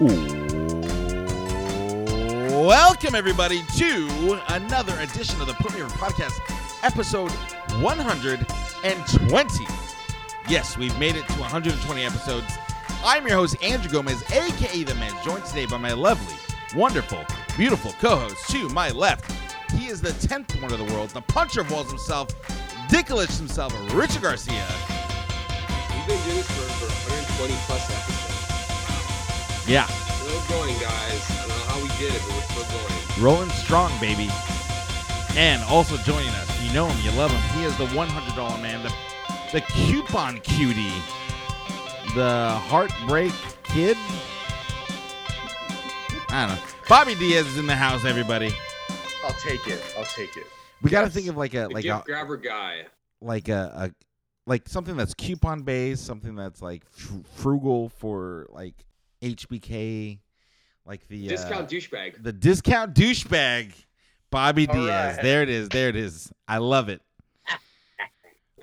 Welcome, everybody, to another edition of the Put Me Over Podcast, episode 120. Yes, we've made it to 120 episodes. I'm your host, Andrew Gomez, aka The Man, joined today by my lovely, wonderful, beautiful co host to my left. He is the 10th one of the world, the puncher of walls himself, Dickolich himself, Richard Garcia. We've been doing this for, for 120 plus episodes. Yeah, Still going, guys. I don't know how we did it, but we're still going. rolling strong, baby. And also joining us, you know him, you love him. He is the $100 man, the, the coupon cutie, the heartbreak kid. I don't know. Bobby Diaz is in the house, everybody. I'll take it. I'll take it. We got to think of like a The like gift a grabber guy. like a, a like something that's coupon based, something that's like fr- frugal for like HBK, like the uh, Discount douchebag. the discount douchebag, Bobby All Diaz. right. There it is. There it is. I love it.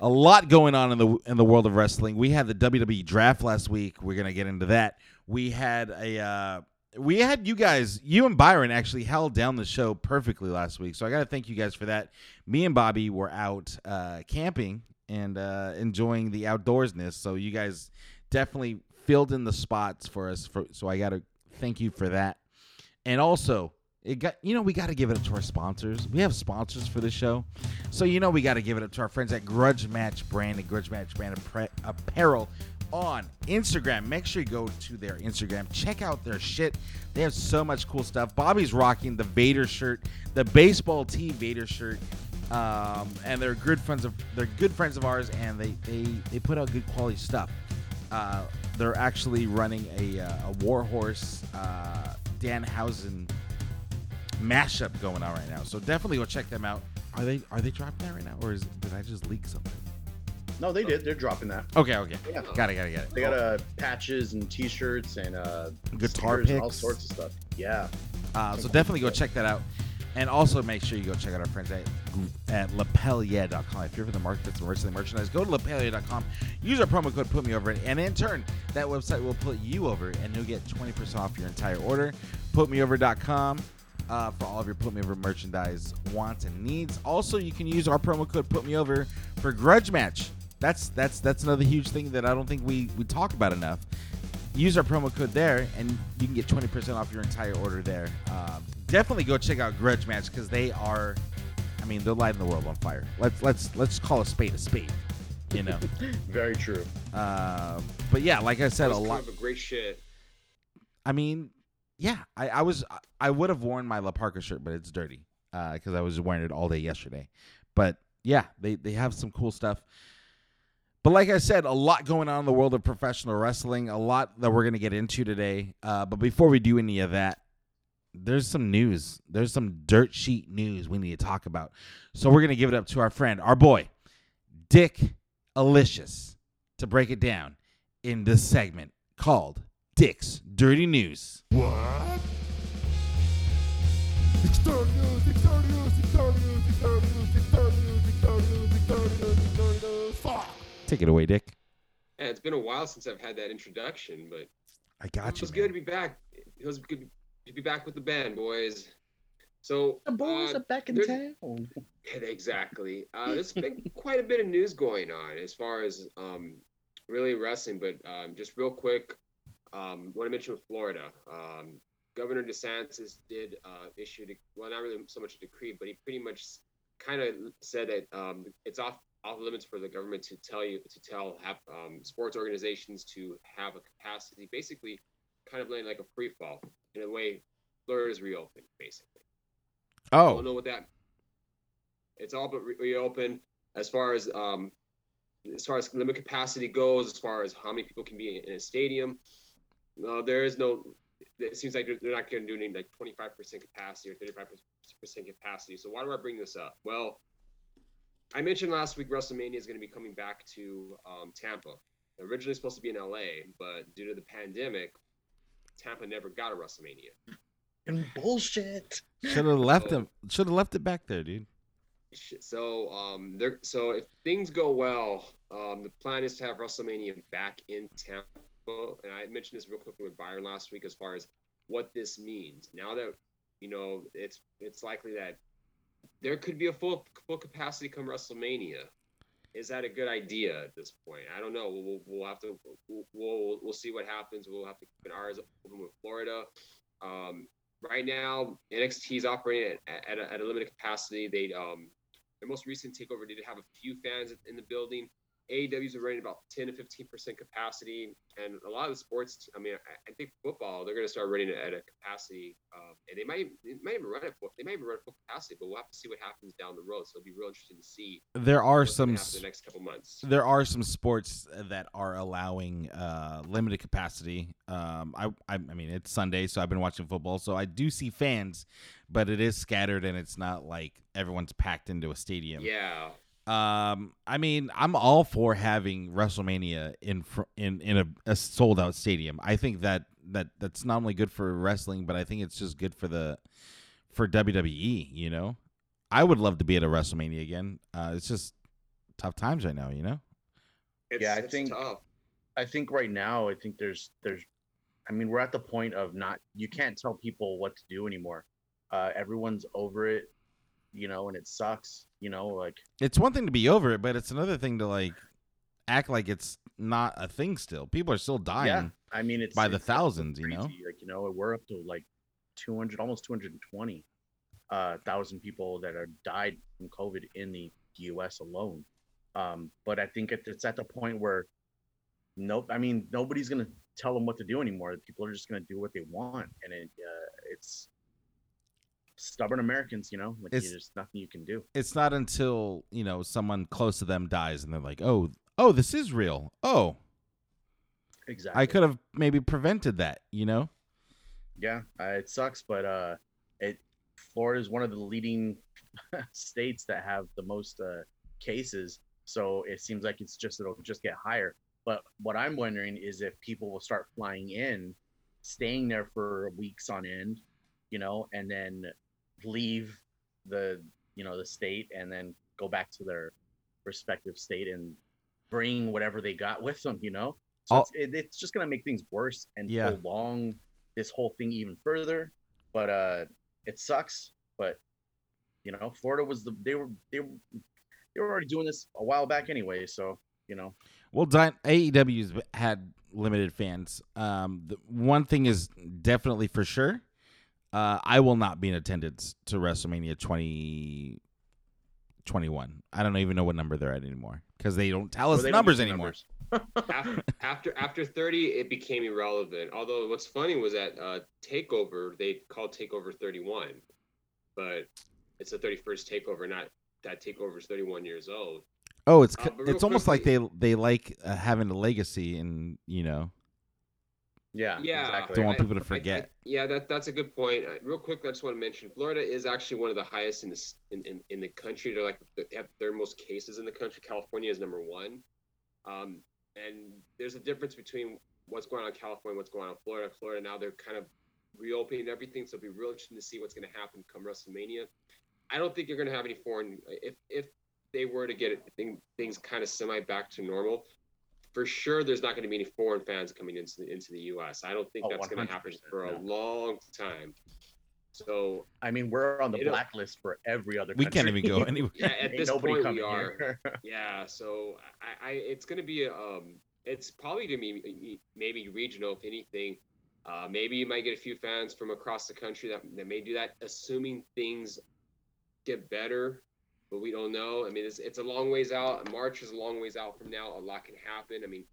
A lot going on in the in the world of wrestling. We had the WWE draft last week. We're gonna get into that. We had a uh, we had you guys, you and Byron actually held down the show perfectly last week. So I got to thank you guys for that. Me and Bobby were out uh, camping and uh, enjoying the outdoorsness. So you guys definitely filled in the spots for us. For, so I got to thank you for that. And also, it got you know we got to give it up to our sponsors. We have sponsors for the show, so you know we got to give it up to our friends at Grudge Match Brand and Grudge Match Brand Apparel on Instagram. Make sure you go to their Instagram, check out their shit. They have so much cool stuff. Bobby's rocking the Vader shirt, the baseball tee Vader shirt, um, and they're good friends of they're good friends of ours, and they they they put out good quality stuff. Uh, they're actually running a uh, a Warhorse uh, Danhausen mashup going on right now. So definitely go check them out. Are they are they dropping that right now, or is did I just leak something? No, they did. They're dropping that. Okay, okay, Yeah. got it, got it, got it. They got uh, patches and T-shirts and uh, Guitar stickers and all sorts of stuff. Yeah. Uh, so definitely go check that out. And also make sure you go check out our friends at, at lapellier.com. If you're for the market that's some merchandise, go to lapellier.com. Use our promo code Put Me Over, and in turn, that website will put you over, and you'll get 20% off your entire order. PutMeOver.com uh, for all of your Put Me Over merchandise wants and needs. Also, you can use our promo code Put Me Over for Grudge Match. That's that's that's another huge thing that I don't think we we talk about enough use our promo code there and you can get 20% off your entire order there um, definitely go check out grudge match because they are i mean they're lighting the world on fire let's let's let's call a spade a spade you know Very true. um, but yeah like i said a lot of a great shit. i mean yeah i, I was i would have worn my la parka shirt but it's dirty because i was wearing it all day yesterday but yeah they, they have some cool stuff But like I said, a lot going on in the world of professional wrestling, a lot that we're going to get into today. Uh, but before we do any of that, there's some news. There's some dirt sheet news we need to talk about. So we're going to give it up to our friend, our boy, Dick Alicious, to break it down in this segment called Dick's Dirty News. What? It's dirty news, it's dirty news, it's dirty news, it's dirty news, it's dirty news, it's dirty news, it's dirty news, it's dirty news. Fuck. Take it away, Dick. Yeah, it's been a while since I've had that introduction, but I got it you. was man. good to be back. It was good to be back with the band, boys. So The boys uh, are back in town. Exactly. Uh, there's been quite a bit of news going on as far as um, really wrestling, but um, just real quick, um, want to mention with Florida. Um, Governor DeSantis did uh, issue, de- well, not really so much a decree, but he pretty much kind of said that um, it's off off limits for the government to tell you to tell have um, sports organizations to have a capacity, basically, kind of letting like a free fall in a way. Florida is reopened, basically. I don't Oh, know what that. It's all but re- reopened as far as um, as far as limit capacity goes, as far as how many people can be in, a stadium. No, there is no. It seems like they're, they're not going to do any like 25% capacity or 35% capacity. So why do I bring this up? Well, I mentioned last week WrestleMania is going to be coming back to um, Tampa. Originally supposed to be in LA, but due to the pandemic, Tampa never got a WrestleMania. And bullshit. should have left him. Should have left it back there, dude. So um, there. So if things go well, um, the plan is to have WrestleMania back in Tampa and I mentioned this real quickly with Byron last week as far as what this means. Now that you know, it's it's likely that there could be a full full capacity come WrestleMania. Is that a good idea at this point? I don't know. We'll, we'll have to we'll, we'll we'll see what happens. We'll have to keep an open with Florida. Um, right now, NXT is operating at, at, a, at a limited capacity. They um, their most recent takeover did have a few fans in the building. AEW's are running about 10 to 15 percent capacity, and a lot of the sports. I mean, I, I think football they're going to start running at a capacity, um, and they might they might even run it. They might even run at full capacity, but we'll have to see what happens down the road. So it'll be real interesting to see. There are some gonna happen s- the next couple months. there are some sports that are allowing uh, limited capacity. Um, I, I I mean it's Sunday, so I've been watching football, so I do see fans, but it is scattered and it's not like everyone's packed into a stadium. Yeah, Um, I mean, I'm all for having WrestleMania in fr- in in a, a sold out stadium. I think that that that's not only good for wrestling, but I think it's just good for the for WWE. You know, I would love to be at a WrestleMania again. Uh, it's just tough times right now. You know. it's, Yeah, I it's think- tough. I think right now, I think there's there's, I mean, we're at the point of not you can't tell people what to do anymore. Uh, everyone's over it, you know, and it sucks. You know, like It's one thing to be over it, but it's another thing to like act like it's not a thing still. People are still dying. yeah, I mean, it's by the it's thousands, you know? Like you know, we're up to like 200, almost 220 uh, thousand people that are died from COVID in the U.S. alone. Um, but I think it's at the point where nope. I mean, nobody's gonna tell them what to do anymore. People are just gonna do what they want, and it uh, it's stubborn Americans. You know, like It's- there's nothing you can do. It's not until, you know, someone close to them dies and they're like, "Oh, oh, this is real." Oh, Exactly. I could have maybe prevented that, you know? Yeah, uh, it sucks, but uh, it Florida is one of the leading states that have the most uh, cases, so it seems like it's just it'll just get higher. But what I'm wondering is if people will start flying in, staying there for weeks on end, you know, and then leave the you know the state and then go back to their respective state and bring whatever they got with them, you know. So it's, it, it's just gonna make things worse and Yeah. prolong this whole thing even further. But uh, it sucks. But you know, Florida was the they were they were they were already doing this a while back anyway. So you know, Well, AEW's had limited fans. Um, the one thing is definitely for sure. Uh, I will not be in attendance to WrestleMania 2021. I don't even know what number they're at anymore because they don't tell us Well, they the don't numbers anymore. after, after after 30 it became irrelevant although what's funny was that uh takeover they called takeover 31 but it's the 31st takeover not that takeover is 31 years old Oh, it's Uh, c but real it's almost like they they like uh, having a legacy and you know yeah, yeah. exactly. Don't want people to I- I- forget. yeah that that's a good point. Uh, real quick i just want to mention florida is actually one of the highest in this in, in, in the country. They're like they have their most cases in the country. California is number one. Um and there's a difference between what's going on in california what's going on in florida. Florida now they're kind of reopening everything so it'll be real interesting to see what's going to happen come wrestlemania. I don't think you're going to have any foreign if if they were to get it, thing, things kind of semi back to normal for sure there's not going to be any foreign fans coming into the, into the us i don't think Oh, that's going to happen for a no. long time so I mean, we're on the blacklist for every other. we can't even go anywhere. yeah, at Ain't this point we are yeah so I, I it's going to be um it's probably going to be maybe regional if anything uh, maybe you might get a few fans from across the country that, that may do that assuming things get better but we don't know i mean it's, it's a long ways out march is a long ways out from now a lot can happen i mean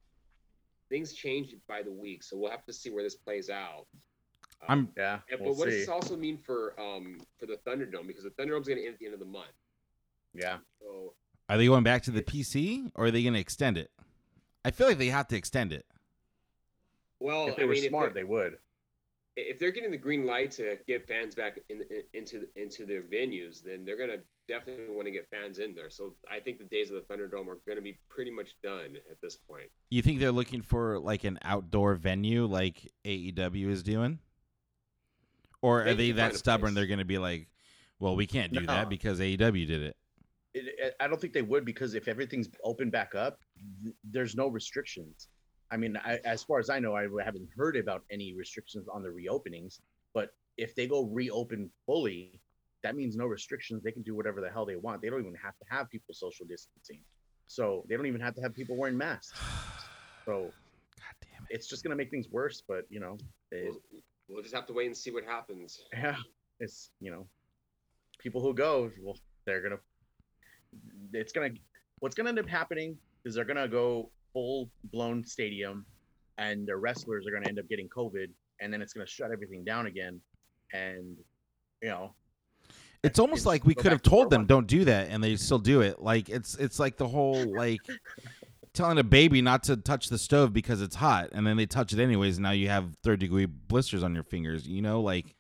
things change by the week so we'll have to see where this plays out I'm- yeah, yeah, we'll but what does see. this also mean for um for the thunderdome because the thunderdome's going to end at the end of the month Yeah, so Are they going back to the PC or are they going to extend it? I feel like they have to extend it. well if they I were mean, smart, they're- they would. if they're getting the green light to get fans back in, in, into into their venues, then they're gonna definitely want to get fans in there. So I think the days of the Thunderdome are gonna be pretty much done at this point. You think they're looking for like an outdoor venue like AEW is doing? Or are They they that stubborn place. they're going to be like, well, we can't do that because AEW did it. It, it, I don't think they would because if everything's open back up, th- there's no restrictions. I mean, I, as far as I know, I haven't heard about any restrictions on the reopenings. But if they go reopen fully, that means no restrictions. They can do whatever the hell they want. They don't even have to have people social distancing. So they don't even have to have people wearing masks. So God damn it. it's just gonna make things worse. But you know, it, We'll, we'll just have to wait and see what happens. yeah, it's you know, people who go, well, they're gonna, it's gonna, what's gonna end up happening is they're gonna go full blown stadium, and the wrestlers are gonna end up getting COVID, and then it's gonna shut everything down again, and you know, It's almost it's like we could have told them one. don't do that, and they still do it. Like it's it's like the whole like telling a baby not to touch the stove because it's hot, and then they touch it anyways. And now you have third degree blisters on your fingers. You know, like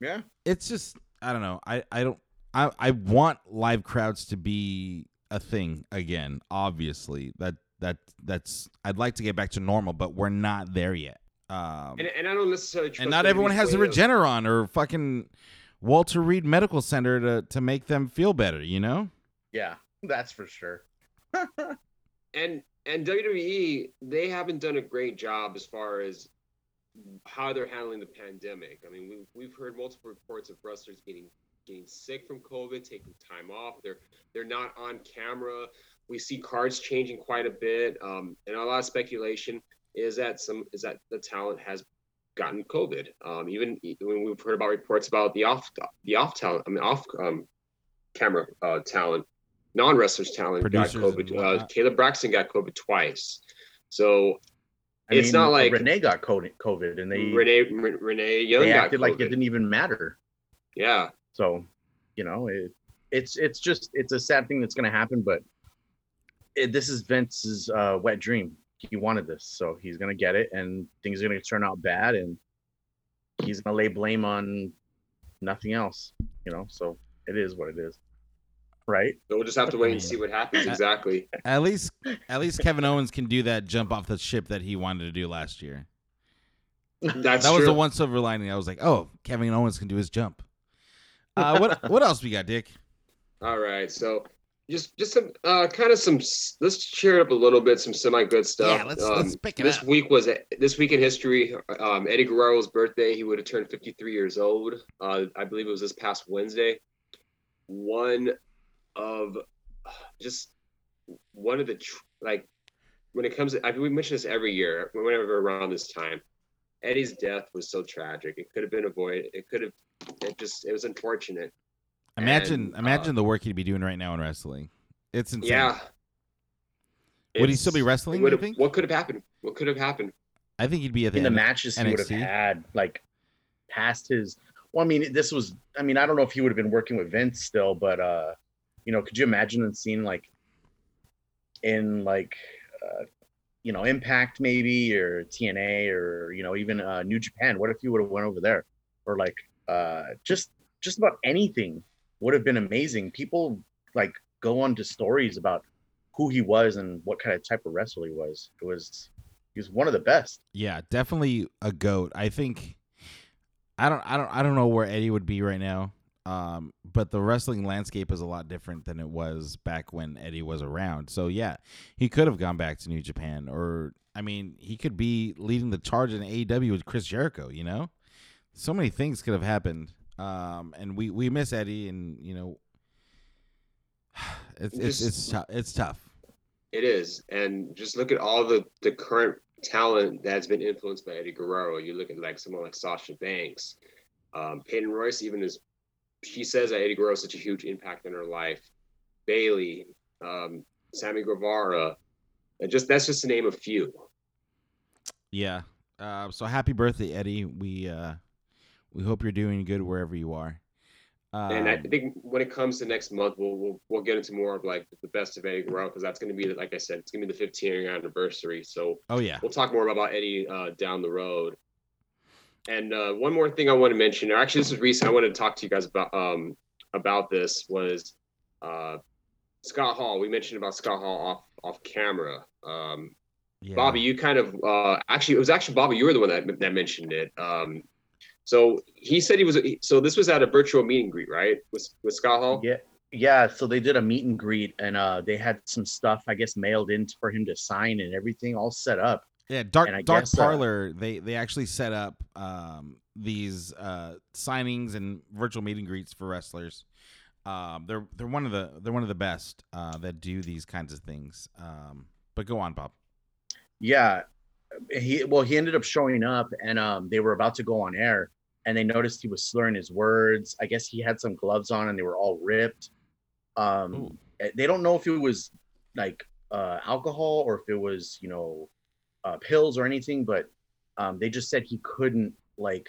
yeah, it's just I don't know. I I don't I I want live crowds to be a thing again. Obviously, that that that's I'd like to get back to normal, but we're not there yet. Um, And, and I don't necessarily trust and not everyone has a Regeneron or fucking Walter Reed Medical Center to to make them feel better. You know. yeah, that's for sure. and and WWE they haven't done a great job as far as how they're handling the pandemic. I mean, we've we've heard multiple reports of wrestlers getting getting sick from COVID, taking time off. They're they're not on camera. We see cards changing quite a bit, um, and a lot of speculation is that some is that the talent has gotten COVID. Um, even when we've heard about reports about the off the off talent, I mean off um, camera uh, talent, non wrestlers talent Producers got COVID. Uh. Kayla Braxton got COVID twice. So I It's not like- Renee got COVID, and they Renee Re- Renee Young they acted like it didn't even matter. Yeah, So, you know, it, it's it's just it's a sad thing that's going to happen, but it, this is Vince's uh, wet dream. He wanted this, so he's going to get it, and things are going to turn out bad, and he's going to lay blame on nothing else. You know, so it is what it is, right? so we'll just have to wait and see what happens exactly. At least at least Kevin Owens can do that jump off the ship that he wanted to do last year. That's that was true. the one silver lining. I was like, oh, Kevin Owens can do his jump. Uh, what what else we got, Dick? All right, so just just some uh, kind of some. Let's cheer it up a little bit. Some semi good stuff. Yeah, let's- Um, let's pick it This up. week was this week in history. Um, Eddie Guerrero's birthday. He would have turned 53 years old. Uh, I believe it was this past Wednesday. One of just one of the like when it comes to, I mean, we mention this every year whenever around this time. Eddie's death was so tragic. It could have been avoided. It could have. It just. It was unfortunate. Imagine And, uh, imagine the work he'd be doing right now in wrestling. It's insane. Yeah. Would he still be wrestling? would've- You think? What could have happened? What could have happened? I think he'd be at the in the end. matches he would have had, like past his. Well, I mean, this was. I mean, I don't know if he would have been working with Vince still, but uh, you know, could you imagine and seeing like in like uh, you know Impact maybe or TNA or you know even uh, New Japan? What if he would have went over there or like uh, just just about anything would have been amazing. People like go on to stories about who he was and what kind of type of wrestler he was. It was he was one of the best. Yeah, definitely a goat. I think I don't I don't I don't know where Eddie would be right now. Um, but the wrestling landscape is a lot different than it was back when Eddie was around. So yeah, he could have gone back to New Japan or I mean, he could be leading the charge in AEW with Chris Jericho, you know? So many things could have happened. Um, and we we miss Eddie and, you know, it's it's Just- it's, tou- it's tough. It is, and just look at all the the current talent that's been influenced by Eddie Guerrero. You look at like someone like Sasha Banks, um, Peyton Royce. Even as she says that Eddie Guerrero such a huge impact in her life. Bayley, um, Sammy Guevara, and just that's just to name a few. Yeah. Uh, so happy birthday, Eddie. We uh, we hope you're doing good wherever you are. Um, And I think when it comes to next month, we'll we'll, we'll get into more of like the best of Eddie Guerrero because that's going to be like I said, it's going to be the 15 year anniversary. So oh yeah, we'll talk more about Eddie uh, down the road. And uh, one more thing I want to mention, or actually this is recent. I wanted to talk to you guys about um, about this was uh, Scott Hall. We mentioned about Scott Hall off off camera. Um, yeah. Bobby, you kind of uh, actually it was actually Bobby. You were the one that that mentioned it. Um, so he said he was. So this was at a virtual meet and greet, right? With with Scott Hall. Yeah, yeah. So they did a meet and greet, and uh, they had some stuff, I guess, mailed in for him to sign and everything, all set up. Yeah, Dark And Dark guess, uh, Parlor. they they actually set up um, these uh, signings and virtual meet and greets for wrestlers. Um, they're they're one of the they're one of the best uh, that do these kinds of things. Um, but go on, Bob. Yeah, he well he ended up showing up, and um they were about to go on air, and they noticed he was slurring his words. I guess he had some gloves on, and they were all ripped. Um, Ooh. eh, they don't know if it was like uh alcohol or if it was you know uh, pills or anything, but um they just said he couldn't like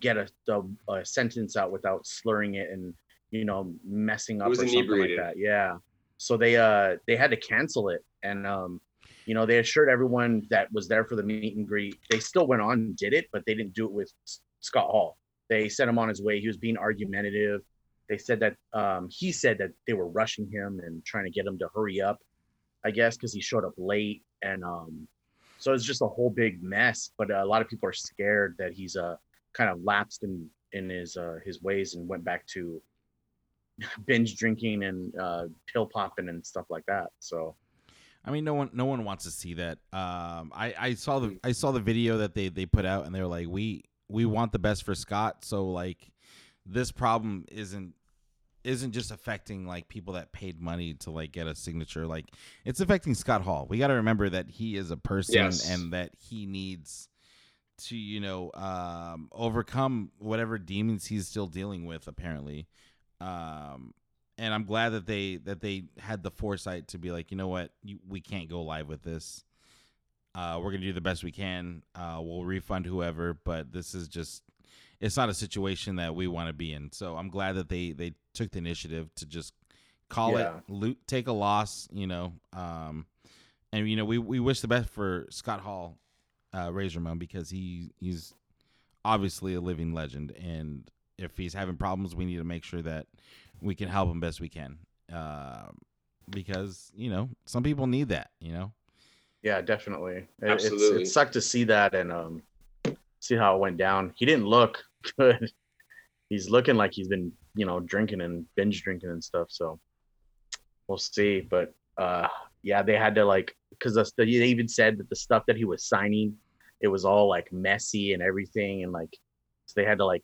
get a, a, a sentence out without slurring it and you know messing up or something like that. Yeah. So they uh they had to cancel it and um you know they assured everyone that was there for the meet and greet. They still went on and did it, but they didn't do it with Scott Hall. They sent him on his way. He was being argumentative. They said that um he said that they were rushing him and trying to get him to hurry up, I guess, because he showed up late and um so it's just a whole big mess. But a lot of people are scared that he's uh kind of lapsed in in his uh his ways and went back to binge drinking and uh pill popping and stuff like that. So I mean, no one no one wants to see that. Um, I I saw the I saw the video that they they put out, and they were like, we we want the best for Scott. So like, this problem isn't isn't just affecting like people that paid money to like get a signature. Like, it's affecting Scott Hall. We got to remember that he is a person, Yes. and that he needs to you know um, overcome whatever demons he's still dealing with. Apparently. Um, and I'm glad that they that they had the foresight to be like, you know what, you, we can't go live with this. Uh, we're gonna do the best we can. Uh, we'll refund whoever, but this is just it's not a situation that we want to be in. So I'm glad that they they took the initiative to just call Yeah. it loot, take a loss, you know. Um, and you know we we wish the best for Scott Hall, uh, Razor Ramon because he he's obviously a living legend, and if he's having problems, we need to make sure that we can help him best we can. Uh, because you know some people need that. You know. Yeah, definitely. It, it's, Absolutely. it sucked to see that and um see how it went down. He didn't look good. He's looking like he's been, you know, drinking and binge drinking and stuff. So we'll see. But uh yeah, they had to like because they even said that the stuff that he was signing, it was all like messy and everything, and like so they had to like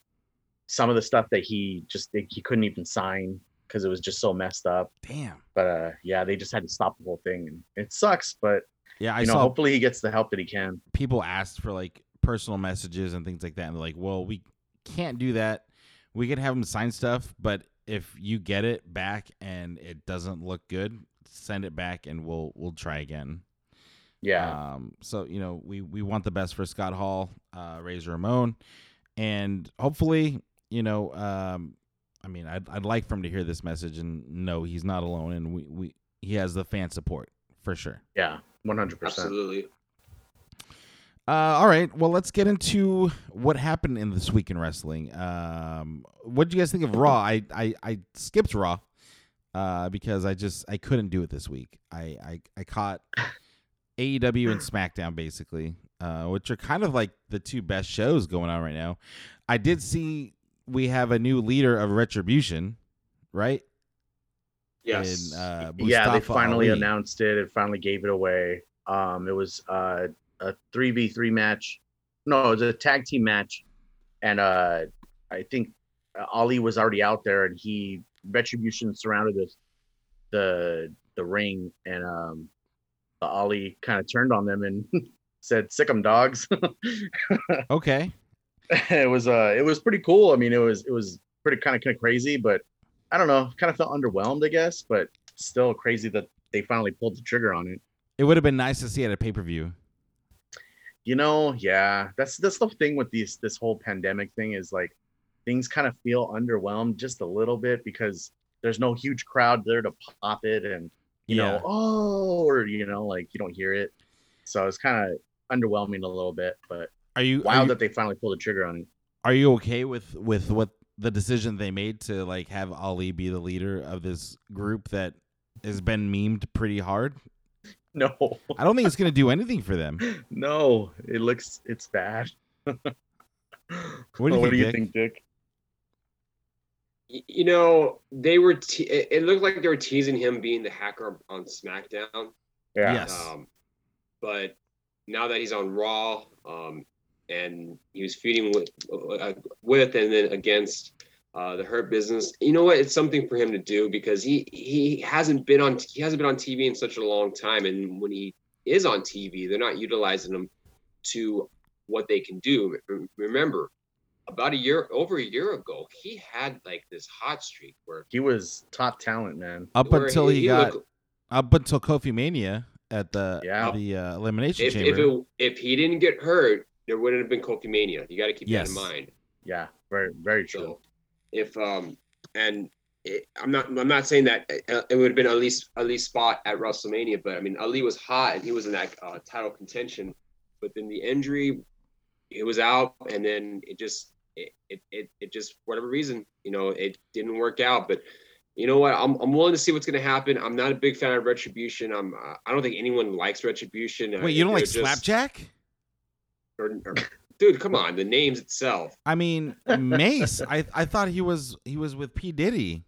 some of the stuff that he just he couldn't even sign because it was just so messed up. Damn. But uh yeah, they just had to stop the whole thing, and it sucks. But Yeah, I you know, saw hopefully he gets the help that he can. people asked for like personal messages and things like that, and they're like, "Well, we can't do that. We can have them sign stuff, but if you get it back and it doesn't look good, send it back, and we'll we'll try again." Yeah, Um, so you know, we we want the best for Scott Hall, uh, Razor Ramon, and hopefully, you know, um, I mean, I'd I'd like for him to hear this message and know he's not alone, and we we he has the fan support for sure. yeah, one hundred percent. Absolutely. Uh, all right, well, let's get into what happened in this week in wrestling. Um, what do you guys think of Raw? I I, I skipped Raw uh, because I just I couldn't do it this week. I I, I caught AEW and SmackDown basically, uh, which are kind of like the two best shows going on right now. I did see we have a new leader of Retribution, right? Yes. In, uh, Yeah, they finally Ali. announced it. It finally gave it away. Um, it was uh, a three v three match. No, it was a tag team match, and uh, I think Ali was already out there, and he Retribution surrounded the the the ring, and um, Ali kind of turned on them and said, "Sick "Sick 'em dogs." Okay, it was uh it was pretty cool. I mean, it was it was pretty kind of kind of crazy, but I don't know, kind of felt underwhelmed, I guess, but still crazy that they finally pulled the trigger on it. it would have been nice to see at a pay per view. You know, yeah, that's that's the thing with these this whole pandemic thing is like things kind of feel underwhelmed just a little bit because there's no huge crowd there to pop it and you Yeah. know, oh, or you know, like you don't hear it. So it's kind of underwhelming a little bit, but Are you? wow that they finally pulled the trigger on it. are you okay with with what the decision they made to like have Ali be the leader of this group that has been memed pretty hard? No. I don't think it's going to do anything for them. No, it looks it's bad. what What do you think, Dick? think, Dick? You know, they were. Te- it it looked like they were teasing him being the hacker on SmackDown. Yeah. Yes. Um, but now that he's on Raw, um, and he was feuding with uh, with and then against uh, the Hurt Business. You know what? It's something for him to do because he he hasn't been on he hasn't been on TV in such a long time, and when he is on TV, they're not utilizing him to what they can do. Remember, about a year over a year ago, he had like this hot streak where He was top talent, man. Up where until he, got looked- up until Kofi Mania at the Yeah. the uh, elimination if chamber. if it, if he didn't get hurt, there wouldn't have been Kofi Mania. You got to keep Yes. that in mind. Yeah, very very true. So if um and it, I'm not I'm not saying that uh, it would have been at least at least spot at WrestleMania, but I mean Ali was hot and he was in that uh, title contention, but then the injury, it was out, and then it just it, it it it just whatever reason you know it didn't work out, but. You know what? I'm, I'm willing to see what's going to happen. I'm not a big fan of Retribution. I'm uh, I don't think anyone likes Retribution. Uh, Wait, you don't like just- Slapjack? Or- or- dude, come on. The names itself. I mean, Mace. I I thought he was he was with P Diddy,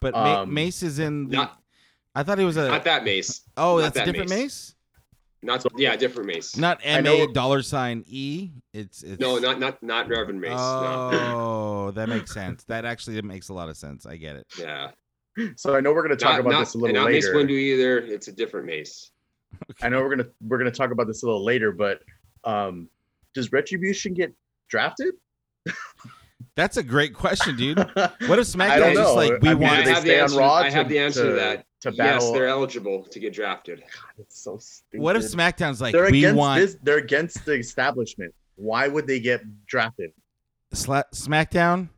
but Ma- Um, Mace is in the. Not I thought he was a. not that Mace. oh, not that's a that different Mace. Mace. Not yeah, different Mace. Not M A dollar sign E. It's it's. No, not not not Reverend Mace. no. Oh, that makes sense. That actually makes a lot of sense. I get it. Yeah. So I know we're gonna talk not, about not, this a and little not Mace later. Windu either. It's a different Mace. I know we're gonna we're gonna talk about this a little later, but um, does Retribution get drafted? That's a great question, dude. What if SmackDown don't just like we I mean, want? do I have the stay on answer- Raw I have to- the answer to to- that. to Yes, they're eligible to get drafted. It's so stupid. What if SmackDown's like they're we against want this? They're against the establishment. Why would they get drafted? Sla- SmackDown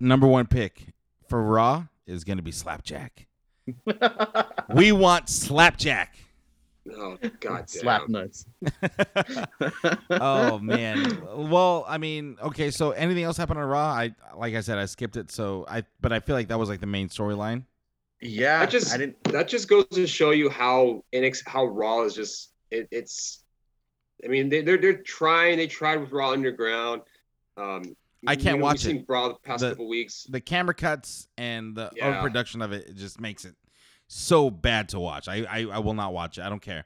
number one pick for Raw is going to be Slapjack. We want Slapjack. Oh god Slap nuts. oh man. Well, I mean, okay. So anything else happened on Raw? I like I said, I skipped it. So I, but I feel like that was like the main storyline. Yeah, I just I didn't. that just goes to show you how inex how Raw is just it, it's. I mean, they, they're they're trying. They tried with Raw Underground. Um, I can't you know, watch we've it. Seen Raw the past The- couple weeks. The camera cuts and the Yeah. overproduction of it, it just makes it so bad to watch. I, I, I will not watch it. I don't care.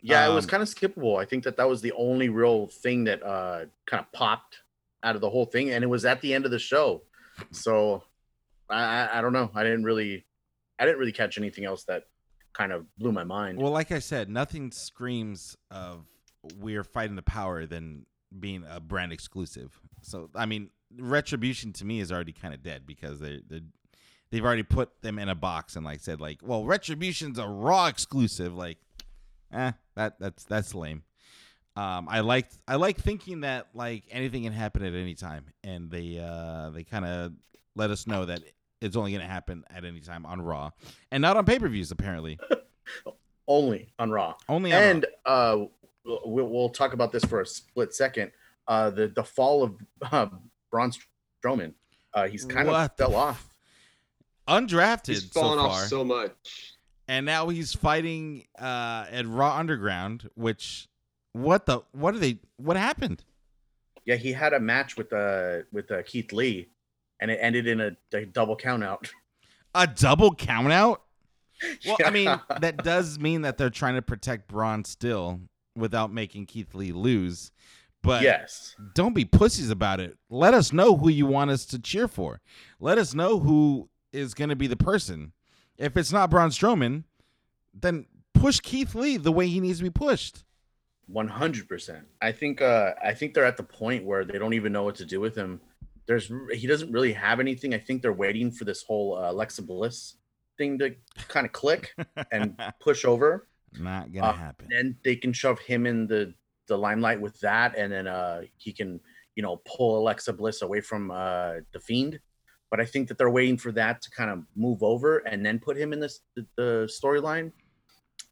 Yeah, it was Um, kind of skippable. I think that that was the only real thing that uh kind of popped out of the whole thing, and it was at the end of the show. So I I, I don't know. I didn't really I didn't really catch anything else that kind of blew my mind. Well, like I said, nothing screams of we're fighting the power than being a brand exclusive. So, I mean, Retribution to me is already kind of dead because they they they've already put them in a box and like said like, well, Retribution's a Raw exclusive. Like, eh, that that's that's lame. Um, I like I like thinking that like anything can happen at any time, and they uh they kind of let us know that it's only going to happen at any time on Raw and not on pay per views apparently. Only on Raw. Only on Raw. and uh we'll, we'll talk about this for a split second. Uh the the fall of uh, Braun Strowman. Uh he's kind What of fell f- off. Undrafted He's so fallen far, off so much. and now he's fighting uh, at Raw Underground. Which, what the? What are they? What happened? Yeah, he had a match with uh with uh, Keith Lee, and it ended in a, a double count out. A double count out? Well, I mean, that does mean that they're trying to protect Braun still without making Keith Lee lose. But yes, don't be pussies about it. Let us know who you want us to cheer for. Let us know who is going to be the person. If it's not Braun Strowman, then push Keith Lee the way he needs to be pushed. one hundred percent. I think uh I think they're at the point where they don't even know what to do with him. There's he doesn't really have anything. I think they're waiting for this whole uh, Alexa Bliss thing to kind of click and push over. not gonna Uh, happen. then they can shove him in the the limelight with that, and then uh he can you know pull Alexa Bliss away from uh the Fiend. But I think that they're waiting for that to kind of move over and then put him in this the, the storyline.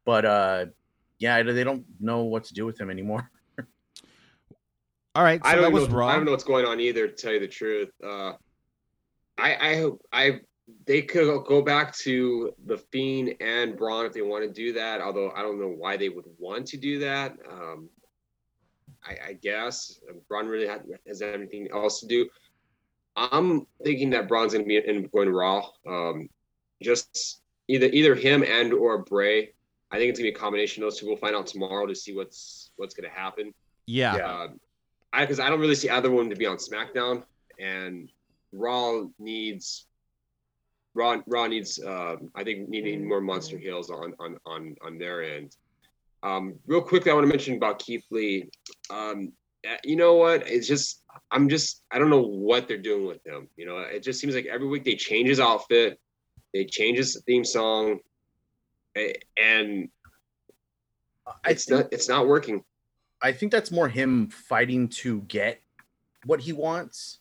But uh yeah, they don't know what to do with him anymore. All right, so I don't that know. was Raw. I don't know what's going on either. To tell you the truth, uh, I I hope I they could go back to the Fiend and Braun if they want to do that. Although I don't know why they would want to do that. Um, I, I guess Braun really ha- has anything else to do. I'm thinking that Braun's going to be in going Raw. Um, just either either him and or Bray. I think it's gonna be a combination of those two. We'll find out tomorrow to see what's what's gonna happen. Yeah. Yeah. Um, I because I don't really see either one to be on SmackDown, and Raw needs Raw Raw needs um, I think needing more monster heels on on on on their end. Um, real quickly, I want to mention about Keith Lee. Um, uh, you know what? It's just I'm just I don't know what they're doing with him. You know, it just seems like every week they change his outfit, they change his theme song, and it's think, not it's not working. I think that's more him fighting to get what he wants.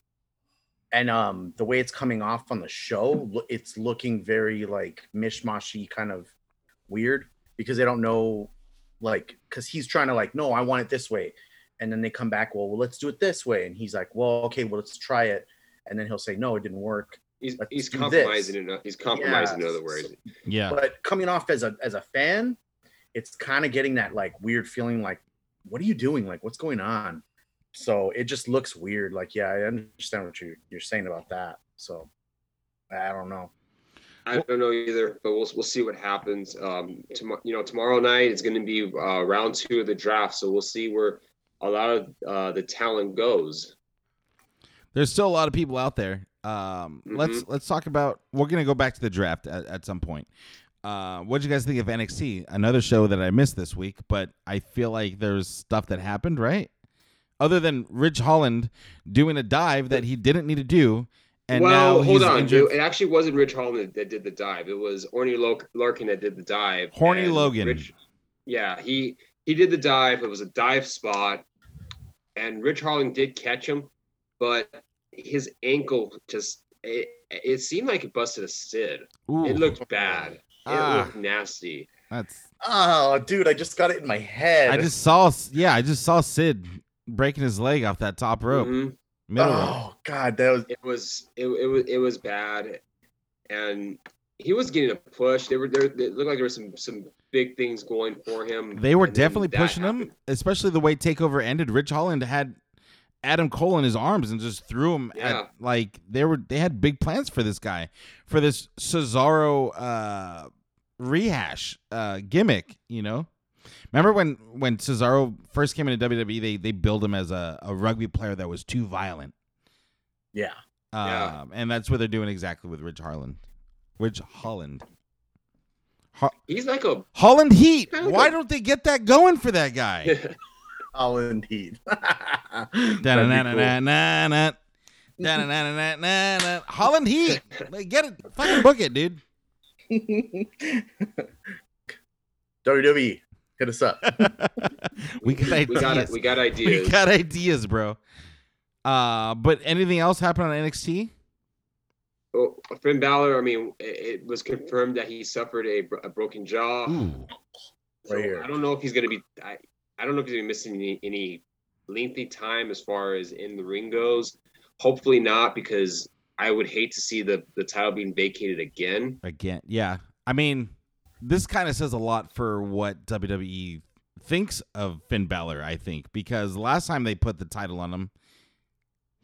And um the way it's coming off on the show, it's looking very like mishmashy kind of weird because they don't know like because he's trying to like, no, I want it this way. And then they come back, well, well, let's do it this way. And he's like, well, okay, well, let's try it. And then he'll say, no, it didn't work. He's Let's he's do compromising. this. In, he's compromising. In Yeah, other words, Yeah. But coming off as a as a fan, it's kind of getting that like weird feeling like, what are you doing? Like, what's going on? So it just looks weird. Like, yeah, I understand what you're you're saying about that. So I don't know. I don't know either, but we'll we'll see what happens. Um, tomorrow, you know, tomorrow night is going to be uh, round two of the draft, so we'll see where a lot of uh, the talent goes. There's still a lot of people out there. Um, let's let's talk about. We're gonna go back to the draft at, at some point. Uh, what would you guys think of NXT? Another show that I missed this week, but I feel like there's stuff that happened, right? Other than Ridge Holland doing a dive that he didn't need to do, and well, now hold on. injured. It, it actually wasn't Rich Holland that, did the dive. It was Orny Lo- Lorcan that did the dive. Horny Logan. Rich- yeah, he he did the dive. It was a dive spot, and Rich Holland did catch him, but his ankle just it, it seemed like it busted a Sid. Ooh, It looked bad. It Ah. looked nasty. that's. Oh, dude, I just got it in my head. I just saw. Yeah, I just saw Sid breaking his leg off that top rope, Mhm. middle rope. oh god, that was It was it, it was it was bad, and he was getting a push. There were there. It looked like there were some some big things going for him. They were definitely that pushing him, especially the way Takeover ended. Rich Holland had Adam Cole in his arms and just threw him Yeah. at like they were they had big plans for this guy for this Cesaro uh rehash uh gimmick, you know. Remember when when Cesaro first came into WWE, they they billed him as a, a rugby player that was too violent. yeah. Um, Yeah. and that's what they're doing exactly with Rich Harland. Rich Holland. He's like a Holland Heat. Kinda Why like- don't they get that going for that guy? Oh, indeed. That'd be cool. Da-na-na-na-na-na. Da-na-na-na-na-na. Holland Heat. Like, get it. Fucking book it, dude. WWE, hit us up. we got we got ideas. we got We ideas. got ideas, bro. Uh, but anything else happen on NXT? Oh, Finn Balor. I mean, it, it was confirmed that he suffered a, a broken jaw. Ooh. So Right here. I don't know if he's gonna be. I, I don't know if he's gonna be missing any, any lengthy time as far as in the ring goes. Hopefully not, because I would hate to see the the title being vacated again. Again, yeah. I mean, this kind of says a lot for what WWE thinks of Finn Balor, I think, because last time they put the title on him,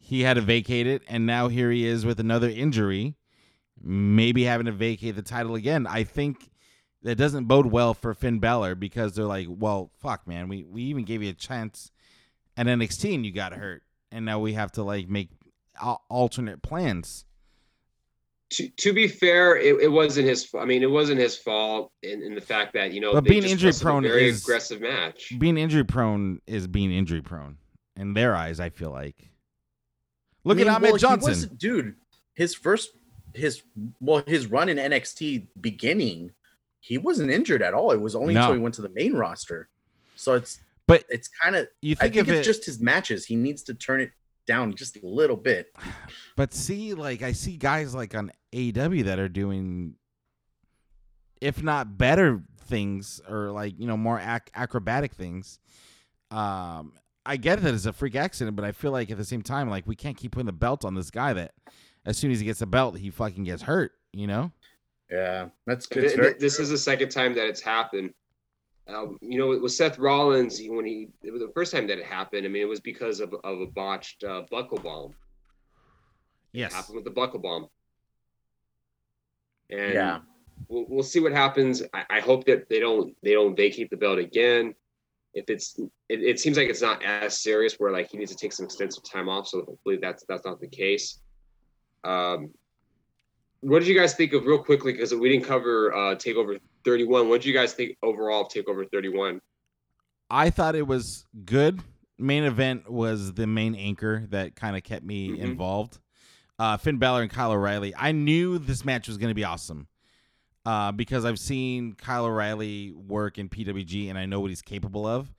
he had to vacate it, and now here he is with another injury, maybe having to vacate the title again. I think that doesn't bode well for Finn Balor because they're like, well, fuck, man, we, we even gave you a chance at NXT and you got hurt, and now we have to like make alternate plans. To, to be fair, it, it wasn't his. I mean, it wasn't his fault in, in the fact that you know. But being injury prone a very is- aggressive match. being injury prone is being injury prone in their eyes. I feel like. Look I mean, at Ahmed well, Johnson. dude. His first, his well, his run in NXT beginning, he wasn't injured at all. It was only No. until he went to the main roster. So it's, But it's kind of. you I think, think of it's it, just his matches. He needs to turn it down just a little bit. but see, like I see guys like on AW that are doing, if not better things or like you know more ac- acrobatic things. Um, I get that it's a freak accident, but I feel like at the same time, like we can't keep putting the belt on this guy that as soon as he gets the belt, he fucking gets hurt. You know. Yeah, that's Th- good. th- this is the second time that it's happened. Um, you know, with Seth Rollins, when he it was the first time that it happened. I mean, it was because of, of a botched uh, buckle bomb. It Yes. happened with the buckle bomb. And Yeah. we'll, we'll see what happens. I, I hope that they don't they don't vacate the belt again. If it's it, it seems like it's not as serious where like he needs to take some extensive time off. So hopefully that's that's not the case. Um, what did you guys think of real quickly because we didn't cover uh, Takeover 31? What did you guys think overall of Takeover 31? I thought it was good. Main event was the main anchor that kind of kept me Mhm. involved. Uh, Finn Balor and Kyle O'Reilly. I knew this match was going to be awesome uh, because I've seen Kyle O'Reilly work in PWG and I know what he's capable of.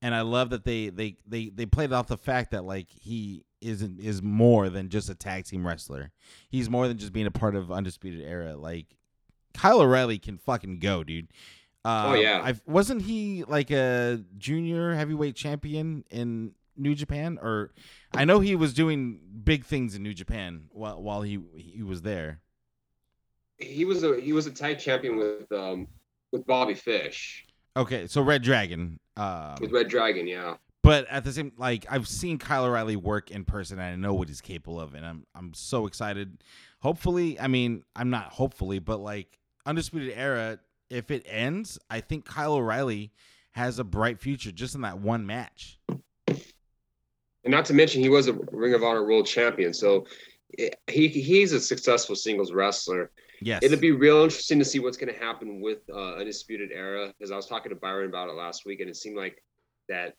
And I love that they they they they played off the fact that like he isn't is more than just a tag team wrestler. He's more than just being a part of Undisputed Era. Like Kyle O'Reilly can fucking go, dude. Um, yeah. I've, wasn't he like a junior heavyweight champion in New Japan? Or I know he was doing big things in New Japan while while he he was there. He was a he was a tag champion with um with Bobby Fish Okay, so Red Dragon. Um, with Red Dragon. Yeah. but at the same like I've seen Kyle O'Reilly work in person and I know what he's capable of and I'm I'm so excited. Hopefully, I mean, I'm not hopefully, but like Undisputed Era, if it ends, I think Kyle O'Reilly has a bright future just in that one match. And not to mention, he was a Ring of Honor World Champion. So eh, he he's a successful singles wrestler. Yes. It'll be real interesting to see what's going to happen with uh, Undisputed Era because I was talking to Byron about it last week, and it seemed like that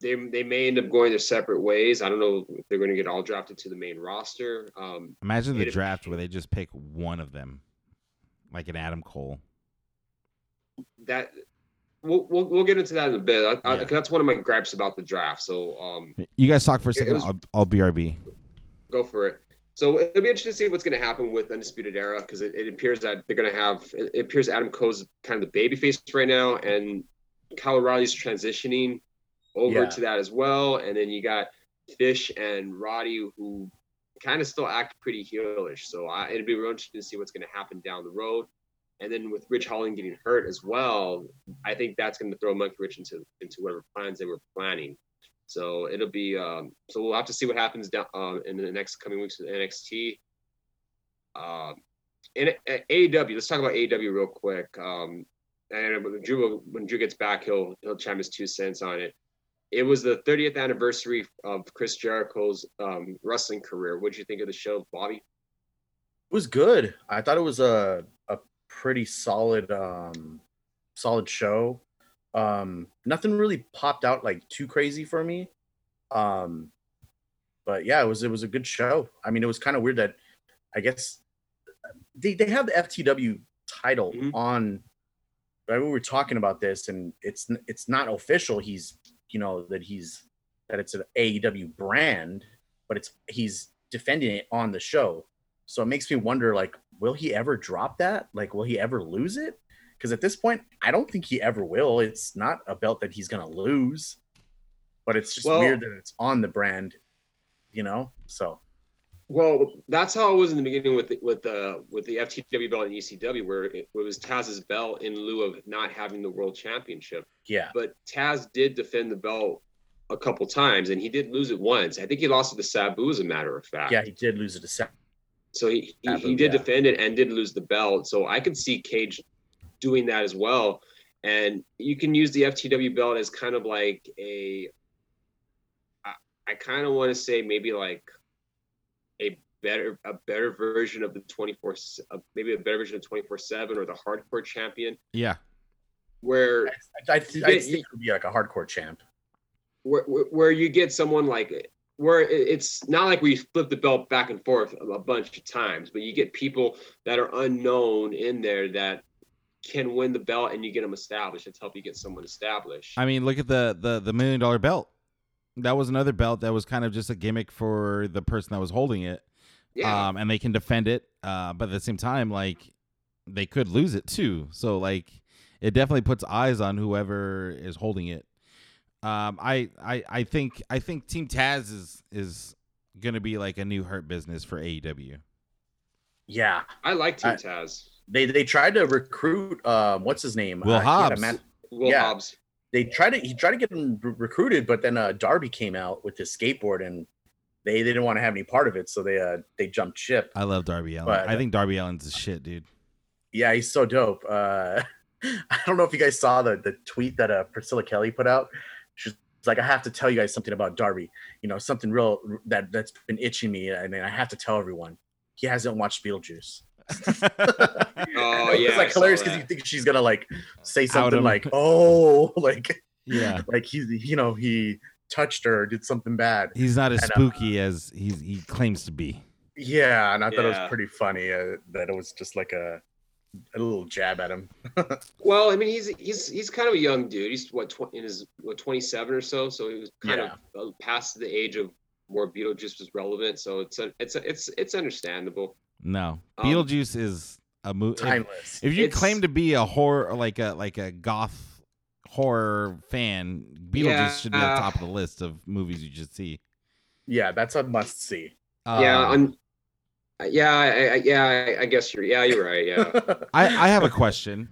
they they may end up going their separate ways. I don't know if they're going to get all drafted to the main roster. Um, Imagine the draft where they just pick one of them, like an Adam Cole. that we'll, we'll we'll get into that in a bit. I, I, that's one of my gripes about the draft. So um, You guys talk for a second. was- I'll, I'll BRB. go for it. So it'll be interesting to see what's going to happen with Undisputed Era because it, it appears that they're going to have. It, it appears Adam Cole's kind of the baby face right now, and Kyle O'Reilly's transitioning over Yeah. to that as well. And then you got Fish and Roddy who kind of still act pretty heelish. So I, it'd be real interesting to see what's going to happen down the road. And then with Rich Holland getting hurt as well, I think that's going to throw Monkey Rich into into whatever plans they were planning. So it'll be um, so we'll have to see what happens down um, in the next coming weeks with NXT. Um, and at AEW, let's talk about AEW real quick. Um, and when Drew when Drew gets back, he'll he'll chime his two cents on it. It was the 30th anniversary of Chris Jericho's um, wrestling career. What did you think of the show, Bobby? It was good. I thought it was a a pretty solid um solid show. Um nothing really popped out like too crazy for me. Um but yeah, it was it was a good show. I mean, it was kind of weird that I guess they they have the FTW title Mhm. on right we were talking about this and it's it's not official he's you know that he's that it's an AEW brand but it's he's defending it on the show so it makes me wonder like will he ever drop that like will he ever lose it because at this point i don't think he ever will it's not a belt that he's gonna lose but it's just Well- weird that it's on the brand you know so Well, that's how it was in the beginning with the, with the with the FTW belt and ECW, where it, it was Taz's belt in lieu of not having the world championship. yeah But Taz did defend the belt a couple times, and he did lose it once. I think he lost it to Sabu, as a matter of fact. yeah he did lose it to Seth. So he, he, Sabu, he did yeah. defend it and did lose the belt. So I could see Cage doing that as well. And you can use the FTW belt as kind of like a, I, I kind of want to say maybe like a better a better version of the 24 uh, maybe a better version of 24 7 or the hardcore champion Yeah. where I, I, I think Yeah, it would be like a hardcore champ where, where where you get someone like where it's not like we flip the belt back and forth a bunch of times, but you get people that are unknown in there that can win the belt and you get them established. Let's help you get someone established. I mean, look at the the the million dollar belt. That was another belt that was kind of just a gimmick for the person that was holding it. yeah, Um, and they can defend it, uh, but at the same time, like they could lose it too. So like it definitely puts eyes on whoever is holding it. Um, I, I I think I think Team Taz is is gonna be like a new hurt business for AEW. yeah I like Team I- Taz. They they tried to recruit um what's his name Will Uh, he had a Hobbs. man- Will yeah. Hobbs. they tried to he tried to get him re- recruited but then uh darby came out with his skateboard and they, they didn't want to have any part of it so they uh they jumped ship I love Darby Allin. But- I think Darby Allin's a shit, dude. Yeah, he's so dope. Uh, I don't know if you guys saw the the tweet that uh, Priscilla Kelly put out. She's like, I have to tell you guys something about Darby. You know, something real that that's been itching me, I and mean, I have to tell everyone. He hasn't watched Beetlejuice. Oh it's yeah, I like saw hilarious because you think she's gonna like say something like, "Oh, like yeah. like he's you know he touched her, did something bad." He's not as And, uh, spooky as he's, he claims to be. Yeah, and I thought it was pretty funny uh, that it was just like a a little jab at him. Well, I mean, he's he's he's kind of a young dude. He's what tw- in his what twenty seven or so. So he was kind of uh, past the age of where Beetlejuice was relevant. So it's a, it's a, it's it's understandable. No, Um, Beetlejuice is a movie. Timeless. If you It's- claim to be a horror, like a like a goth horror fan, Beetlejuice should be at the top of the list of movies you should see. Yeah, that's a must see. yeah, on, yeah, I, I, yeah. I, I guess you're. Yeah, you're right. Yeah. I, I have a question.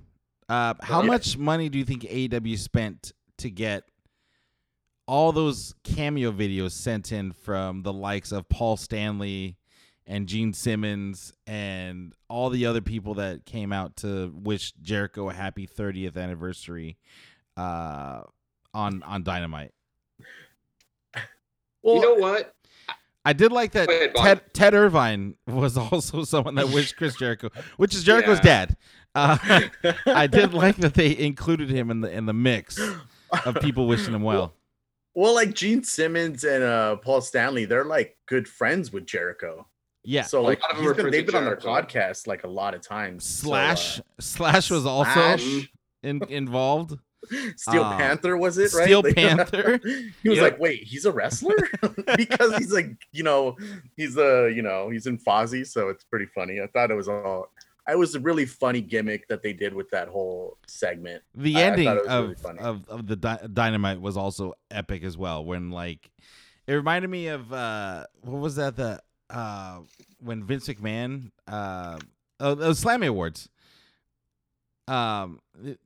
Uh, how Yeah. much money do you think AEW spent to get all those cameo videos sent in from the likes of Paul Stanley and Gene Simmons and all the other people that came out to wish Jericho a happy 30th anniversary uh, on on Dynamite? well, you know what? I did like that ahead, Ted, Ted Irvine was also someone that wished Chris Jericho, which is Jericho's Yeah. dad. Uh, I did like that they included him in the in the mix of people wishing him well. Well, like Gene Simmons and uh, Paul Stanley, they're like good friends with Jericho. Yeah. So A like lot of them been, they've been on their podcast like a lot of times. So, Slash uh, Slash was also Slash. in, involved. Steel Uh, Panther was it right? Steel Like- Panther. he was Yep. like, wait, he's a wrestler because he's like, you know, he's a, you know, he's in Fozzy, so it's pretty funny. I thought it was all. It was a really funny gimmick that they did with that whole segment. The I- I ending thought it was of, really funny. of of the Dy- Dynamite was also epic as well. When like it reminded me of uh what was that the uh when Vince McMahon uh oh those Slammy Awards. Um it-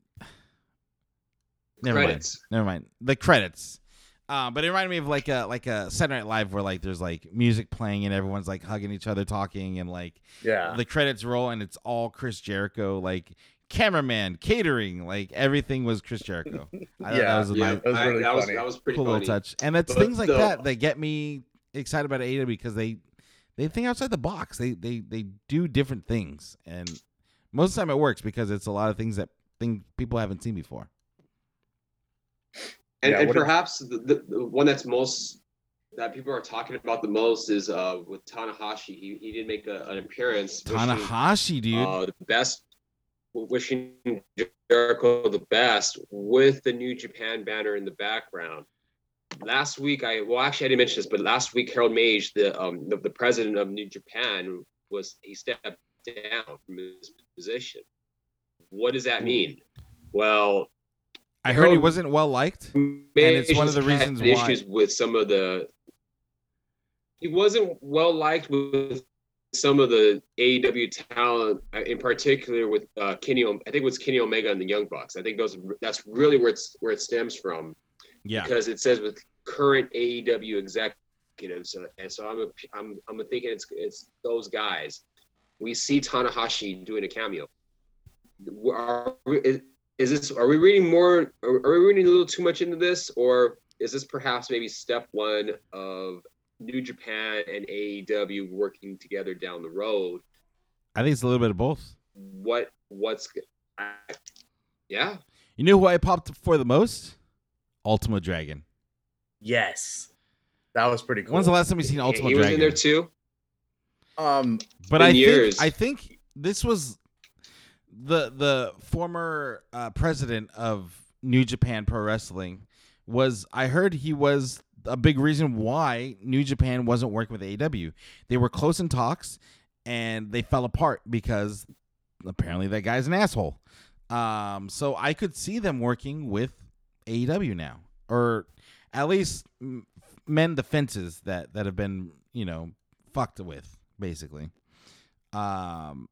never Credits. mind. Never mind. The credits. Uh, but it reminded me of like a like a Saturday Night Live where like there's like music playing and everyone's like hugging each other, talking, and like Yeah, the credits roll and it's all Chris Jericho, like cameraman, catering, like everything was Chris Jericho. I Yeah, that was a Yeah, nice, That was I- really that was that was pretty cool funny. little touch. And it's But things like the- that that get me excited about AEW because they they think outside the box. They they they do different things, and most of the time it works because it's a lot of things that thing people haven't seen before. And, Yeah, and what did- perhaps the, the, the one that's most that people are talking about the most is uh with Tanahashi. He he did make a, an appearance. wishing, Tanahashi, dude. uh, the best, wishing Jericho the best with the New Japan banner in the background. Last week, I well actually I didn't mention this, but last week Harold Meij, the um the, the president of New Japan, was he stepped down from his position. What does that mean? Well, I heard he wasn't well liked. and it's one of the reasons why- issues with some of the he wasn't well liked with some of the AEW talent, uh, in particular with uh, Kenny. I think it was Kenny Omega and the Young Bucks. I think those that's really where it's where it stems from Yeah, because it says with current AEW executives, and so I'm a, I'm I'm thinking it's it's those guys. We see Tanahashi doing a cameo. Are we, is, is this? Are we reading more? Are, are we reading a little too much into this, or is this perhaps maybe step one of New Japan and AEW working together down the road? I think it's a little bit of both. What what's I, yeah You know who I popped for the most? Ultimo Dragon. Yes, that was pretty cool. When's the last time you seen he, Ultimo he was Dragon? in there too. um, But I years. think I think this was the the former uh, president of New Japan Pro Wrestling was I heard he was a big reason why New Japan wasn't working with AEW. They were close in talks and they fell apart because apparently that guy's an asshole. Um, so I could see them working with AEW now, or at least mend the fences that that have been you know fucked with basically. Um,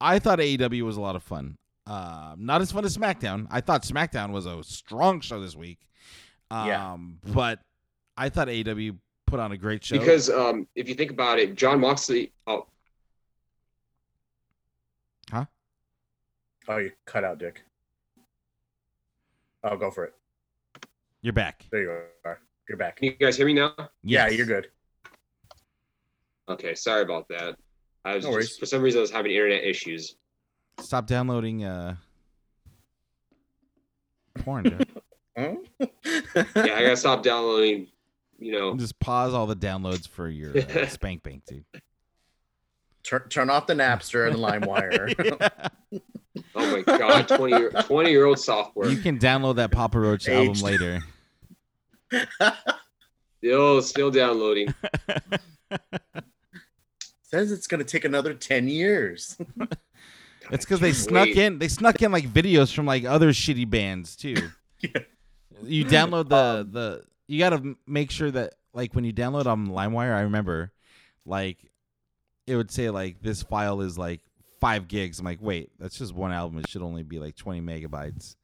I thought AEW was a lot of fun. Uh, not as fun as SmackDown. I thought SmackDown was a strong show this week. Um, Yeah. but I thought AEW put on a great show Because um, if you think about it, Jon Moxley. Oh, Huh? Oh, you cut out, Dick. Oh, go for it. You're back. There you are. You're back. Can you guys hear me now? Yeah, you're good. Okay, sorry about that. I was No worries. just, for some reason I was having internet issues. Stop downloading uh porn. Dude. Huh? Yeah, I gotta stop downloading. You know, Just pause all the downloads for your uh, spank bank, dude. turn turn off the Napster and the LimeWire. oh my god, 20 year 20 year old software. you can download that Papa Roach album later. Still, still downloading. Says it's gonna take another ten years. It's because they snuck wait. in. They snuck in like videos from like other shitty bands too. Yeah. You download the um, the. You gotta make sure that like when you download on LimeWire, I remember, like, it would say like this file is like five gigs. I'm like, wait, that's just one album. It should only be like 20 megabytes.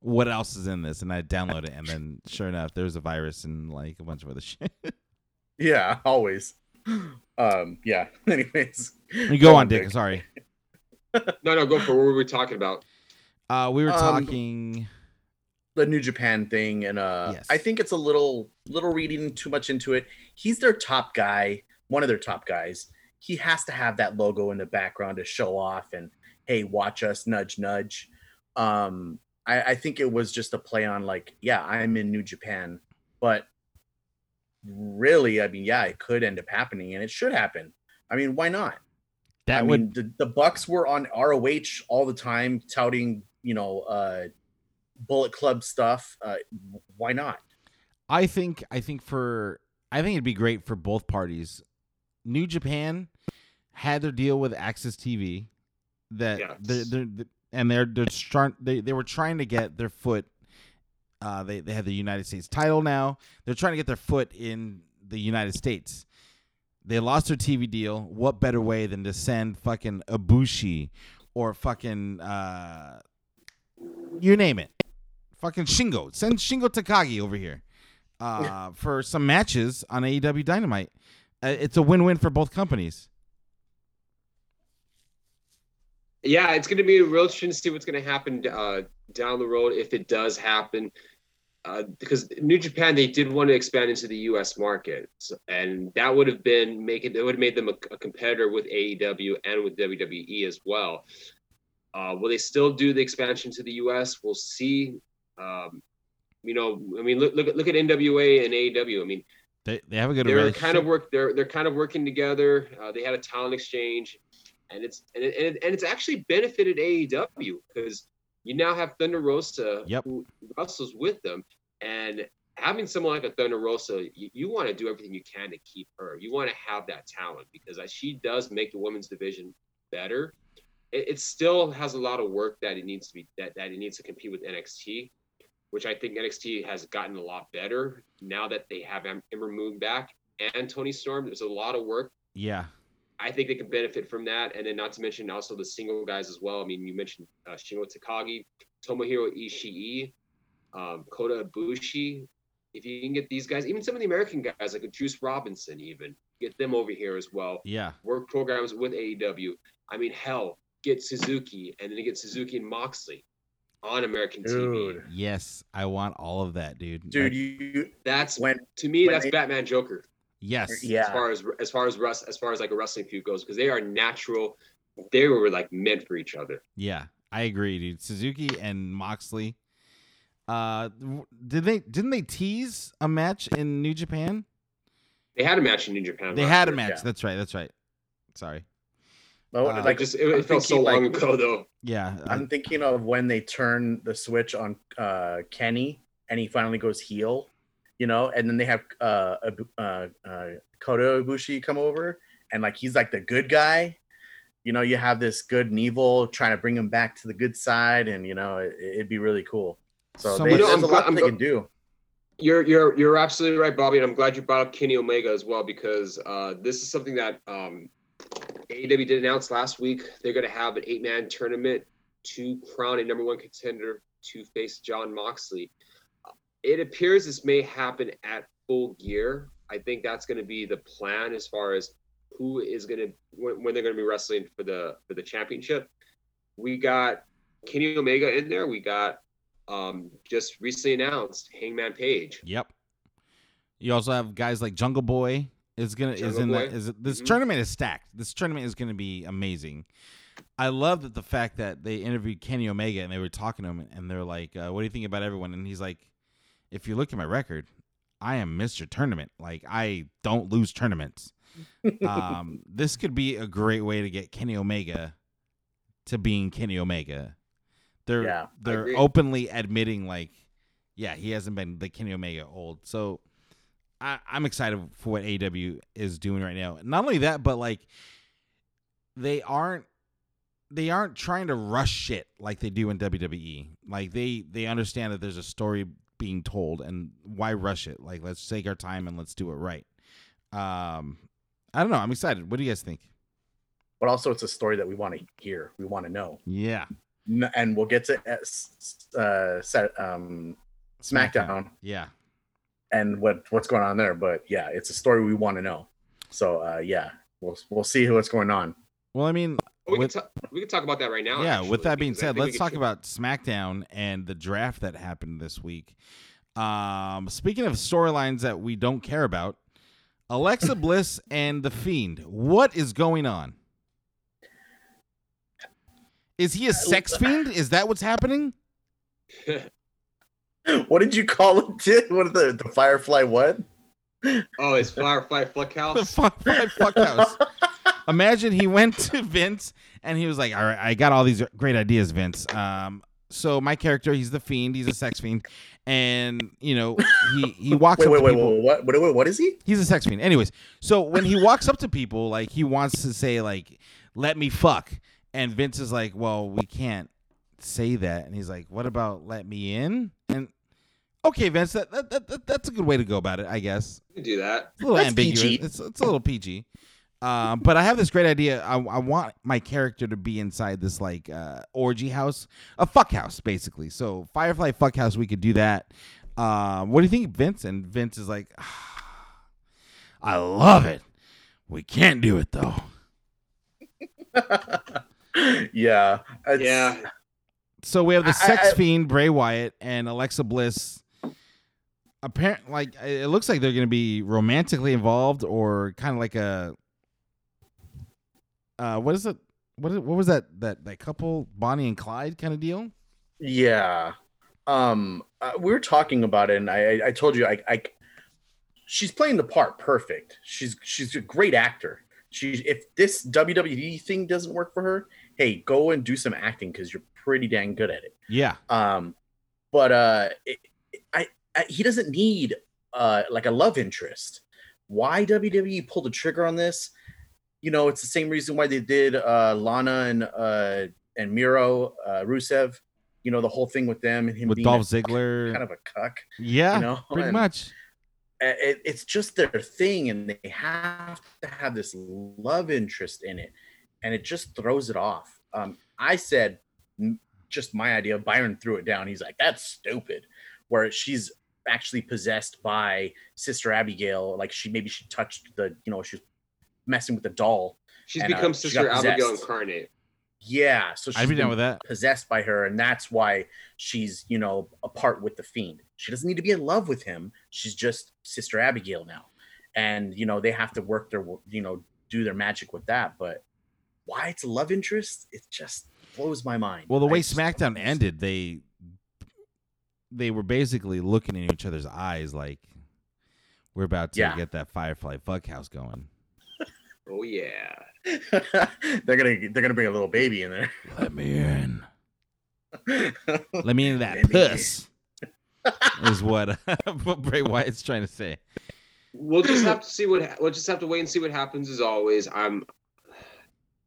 What else is in this? And I download it, and then sure enough, there's a virus and like a bunch of other shit. yeah, always. Um, yeah. Anyways, you go on, Dick. Dick. Sorry. No, no, go for it. what were we talking about? Uh, we were Um, talking. the New Japan thing, and uh, Yes. I think it's a little little reading too much into it. He's their top guy, one of their top guys. He has to have that logo in the background to show off and hey, watch us, nudge, nudge. Um, I, I think it was just a play on like, yeah, I'm in New Japan, but really, I mean, yeah, it could end up happening, and it should happen. I mean, why not? That I would mean, the, the Bucks were on ROH all the time, touting, you know, uh, Bullet Club stuff. Uh, why not? I think I think for I think it'd be great for both parties. New Japan had their deal with AXS TV that Yes. they're, they're, and they're they're trying they, they were trying to get their foot uh they, they have the United States title now. They're trying to get their foot in the United States. They lost their TV deal. What better way than to send fucking Ibushi or fucking uh you name it. Fucking Shingo. Send Shingo Takagi over here uh, for some matches on AEW Dynamite. Uh, it's a win-win for both companies. Yeah, it's going to be real interesting to see what's going to happen uh, down the road if it does happen. Uh, because New Japan, they did want to expand into the U.S. market, so, and that would have been making it. Would have made them a, a competitor with AEW and with WWE as well. Uh, will they still do the expansion to the U.S.? We'll see. Um, you know, I mean, look look at look at NWA and AEW. I mean, They, they have a good they're relationship. kind of work they're they're kind of working together uh, they had a talent exchange and it's and, it, and, it, and it's actually benefited aew because you now have thunder rosa Yep. who wrestles with them and having someone like a thunder rosa you, you want to do everything you can to keep her you want to have that talent because she does make the women's division better it, it still has a lot of work that it needs to be that, that it needs to compete with nxt which I think NXT has gotten a lot better now that they have Em- Ember Moon back and Toni Storm. There's a lot of work. yeah. I think they can benefit from that, and then not to mention also the single guys as well. I mean, you mentioned uh, Shingo Takagi, Tomohiro Ishii, um, Kota Ibushi. If you can get these guys, even some of the American guys like Juice Robinson, even get them over here as well. Yeah. Work programs with AEW. I mean, hell, get Suzuki, and then get Suzuki and Moxley on American TV. Dude, Yes. I want all of that, dude. dude, Like, you That's when to me when that's they- Batman Joker yes. Yeah. as far as as far as Russ as far as like a wrestling feud goes because they are natural. They were like meant for each other. Yeah. I agree, dude. Suzuki and Moxley. Uh, did they didn't they tease a match in New Japan? They had a match in New Japan. They had a match. yeah. That's right. That's right. Sorry. Oh, Uh, Like like just it, it I'm felt so thinking, long like- ago though. Yeah. I- I'm thinking of when they turn the switch on uh, Kenny and he finally goes heel, you know, and then they have uh, Ibu- uh, uh, Kota Ibushi come over and like he's like the good guy. You know, you have this good and evil trying to bring him back to the good side, and you know, it, it'd be really cool. So, So they, much- there's I'm a gl- lot I'm they gl- can do. You're you're you're absolutely right, Bobby, and I'm glad you brought up Kenny Omega as well because uh, this is something that um, AEW did announce last week. They're going to have an eight man tournament to crown a number one contender to face Jon Moxley. It appears this may happen at full gear. I think that's going to be the plan as far as who is going to when, when they're going to be wrestling for the for the championship. We got Kenny Omega in there. We got um, just recently announced Hangman Page. Yep. You also have guys like Jungle Boy is gonna is in Boy. that is this Mhm. tournament is stacked. This tournament is gonna be amazing. I love that the fact that they interviewed Kenny Omega and they were talking to him and they're like, uh, "What do you think about everyone?" And he's like, "If you look at my record, I am Mr. Tournament. Like I don't lose tournaments. um, this could be a great way to get Kenny Omega to being Kenny Omega. They're Yeah, they're openly admitting like, yeah, he hasn't been the Kenny Omega old. So I, I'm excited for what AW is doing right now. Not only that, but like they aren't they aren't trying to rush shit like they do in WWE. Like they they understand that there's a story being told and why rush it? Like let's take our time and let's do it right. Um I don't know. I'm excited. What do you guys think? But also, it's a story that we want to hear. We want to know, Yeah. And we'll get to uh, uh, set, um, SmackDown Yeah. And what what's going on there. But yeah, it's a story we want to know. So uh, yeah, we'll we'll see what's going on. Well, I mean, We With- can talk. We can talk about that right now. yeah, actually, with that being said, let's talk tr- about SmackDown and the draft that happened this week. Um, speaking of storylines that we don't care about, Alexa Bliss and The Fiend. What is going on? Is he a sex fiend? Is that what's happening? What did you call it? What the the Firefly? What? oh, it's Firefly The Fuckhouse. fuck, fuck house. Imagine he went to Vince and he was like, "All right, I got all these great ideas, Vince. Um, so my character, he's the fiend. He's a sex fiend, and you know, he he walks Wait, up wait, to wait, people. wait, what? What? What? What is he? He's a sex fiend. Anyways, so when he walks up to people, like he wants to say, like, "Let me fuck," and Vince is like, "Well, we can't say that," and he's like, "What about let me in?" And okay, Vince, that, that, that, that that's a good way to go about it, I guess. You can do that. It's a little That's ambiguous. PG. It's it's a little PG. Um, but I have this great idea. I, I want my character to be inside this like uh, orgy house, a fuck house, basically. So Firefly fuck house, we could do that. Um, what do you think, Vince? And Vince is like, "Ah, I love it. We can't do it though. yeah. Yeah. So we have the I- sex I- fiend Bray Wyatt and Alexa Bliss. Apparent, like it looks like they're going to be romantically involved, or kind of like a. Uh, what is it? What is, what was that that that couple Bonnie and Clyde kind of deal? Yeah. Um, uh, we were talking about it, and I, I, told you, I, I, she's playing the part perfect. She's, she's a great actor. She, if this WWE thing doesn't work for her, hey, go and do some acting because you're pretty dang good at it. Yeah, Um, but uh, it, I, he doesn't need uh like a love interest. Why WWE pulled the trigger on this? You know, it's the same reason why they did uh Lana and uh and Miro uh Rusev. You know, the whole thing with them and him with being Dolph Ziggler. kind of a cuck. yeah, you know, pretty and- much. uh, it, it's just their thing and they have to have this love interest in it and it just throws it off um, i said just my idea byron threw it down he's like that's stupid where she's actually possessed by sister abigail like she maybe she touched the you know she's messing with the doll She's And, uh, become she Sister got Abigail incarnate. yeah so she's I'd be down with that. possessed by her and that's why she's you know apart with the fiend she doesn't need to be in love with him she's just sister abigail now and you know they have to work their you know do their magic with that but why it's a love interest it just blows my mind Well, the way just don't SmackDown understand. ended, they they were basically looking in each other's eyes like we're about to Yeah. get that Firefly fuck house going. Oh yeah. they're gonna they're gonna bring a little baby in there Let me in. Let me in that Let me in. is what what Bray Wyatt's trying to say. We'll just have to see what ha- we'll just have to wait and see what happens. As always, I'm.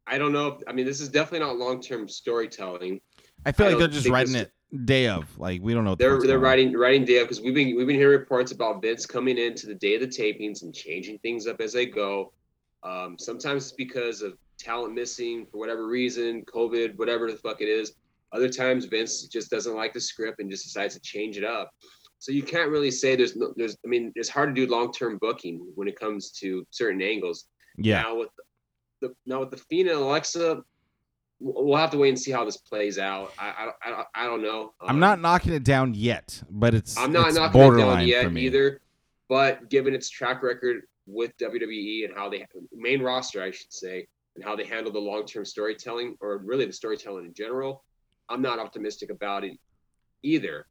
I don't know. If, I mean, this is definitely not long term storytelling. I feel I like they're just writing this- it day of. Like we don't know. They're they're writing writing day of because we've been we've been hearing reports about Vince coming into the day of the tapings and changing things up as they go. Um, sometimes it's because of talent missing for whatever reason, COVID, whatever the fuck it is. Other times Vince just doesn't like the script and just decides to change it up. So you can't really say there's no there's I mean it's hard to do long term booking when it comes to certain angles. Yeah, Now with the now with the Fiend and Alexa, we'll have to wait and see how this plays out. I I, don't- I, I don't know. I'm Um, not knocking it down yet, but it's I'm not it's knocking it down yet either. But given its track record with WWE and how they main roster, I should say, and how they handle the long term storytelling or really the storytelling in general, I'm not optimistic about it either.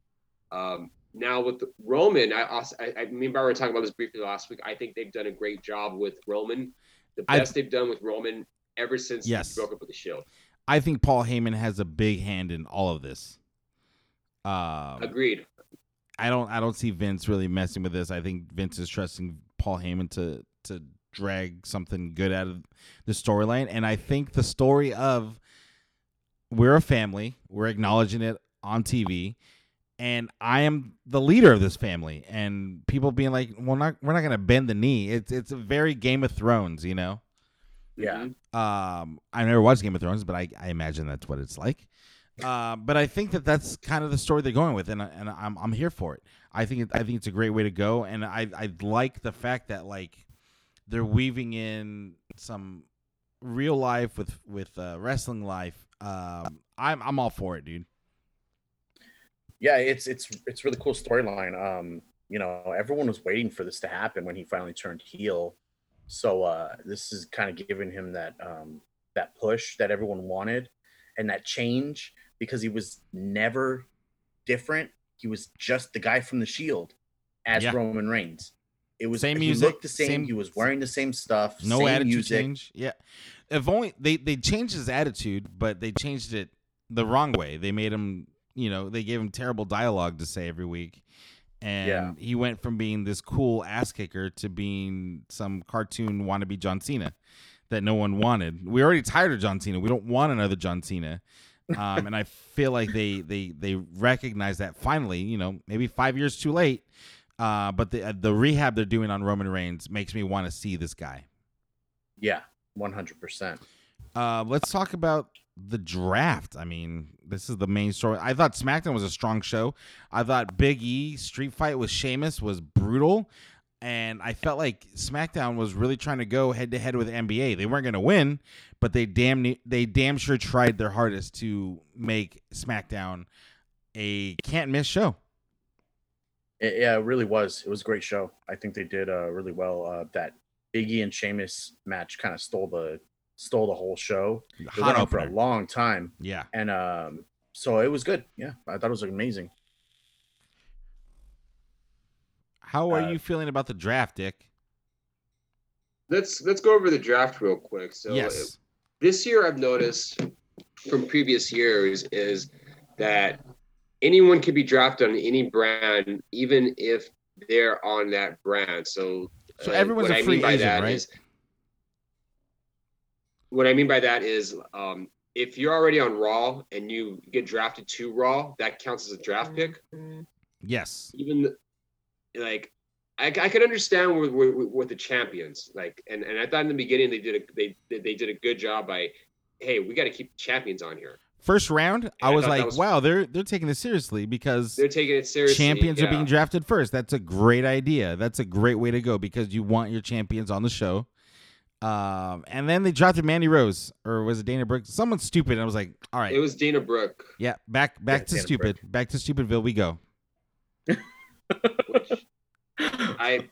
Um, now with Roman, I, also, I, I mean, we were talking about this briefly last week. I think they've done a great job with Roman, the I- best they've done with Roman ever since Yes. he broke up with the Shield. I think Paul Heyman has a big hand in all of this. Um, Agreed. I don't I don't see Vince really messing with this. I think Vince is trusting Paul Heyman to to drag something good out of the storyline, and I think the story of we're a family, we're acknowledging it on TV, and I am the leader of this family, and people being like, "Well, not we're not gonna bend the knee." It's it's a very Game of Thrones, you know. Yeah. Um, I never watched Game of Thrones, but I, I imagine that's what it's like. Uh, but I think that that's kind of the story they're going with, and and I'm I'm here for it. I think it, I think it's a great way to go, and I I like the fact that like they're weaving in some real life with with uh, wrestling life. Um, I'm I'm all for it, dude. yeah it's it's it's really cool storyline um you know everyone was waiting for this to happen when he finally turned heel so uh this is kind of giving him that um that push that everyone wanted and that change because he was never different he was just the guy from the shield as Yeah. roman reigns it was Same he music, looked the same, same- he was wearing the same stuff No same attitude music change. Yeah, if only they they changed his attitude, but they changed it the wrong way. They made him, you know, they gave him terrible dialogue to say every week, and Yeah. he went from being this cool ass kicker to being some cartoon wannabe John Cena that no one wanted. We're already tired of John Cena. We don't want another John Cena. Um, and I feel like they they they recognize that finally. You know, maybe five years too late. Uh, but the the rehab they're doing on Roman Reigns makes me want to see this guy. yeah 100% Uh, let's talk about the draft. I mean, this is the main story. I thought SmackDown was a strong show. I thought Big E street fight with Sheamus was brutal, and I felt like SmackDown was really trying to go head to head with NBA. They weren't going to win, but they damn they damn sure tried their hardest to make SmackDown a can't miss show. It, yeah, it really was. It was a great show. I think they did uh, really well. Uh, that Biggie and Sheamus match kind of stole the stole the whole show. It Hot went on for a long time, Yeah. and um, so it was good. Yeah, I thought it was amazing. How are Uh, you feeling about the draft, Dick? Let's let's go over the draft real quick. So yes. this year I've noticed from previous years is that anyone can be drafted on any brand, even if they're on that brand. So, So uh, everyone's what a I free mean agent, right? is- what I mean by that is, um, if you're already on Raw and you get drafted to Raw, that counts as a draft pick. Yes. Even like, I, I could understand with, with, with the champions, like, and, and I thought in the beginning they did a they they did a good job by, hey, we got to keep champions on here. First round, I I was thought that like, was- wow, they're they're taking this seriously because They're taking it seriously. champions are being drafted first. That's a great idea. That's a great way to go because you want your champions on the show. Um, and then they drafted Mandy Rose, or was it Dana Brooke? Someone stupid. And I was like, all right, It was Dana Brooke. yeah, back back Yeah, to Dana stupid, back to Stupidville we go. which I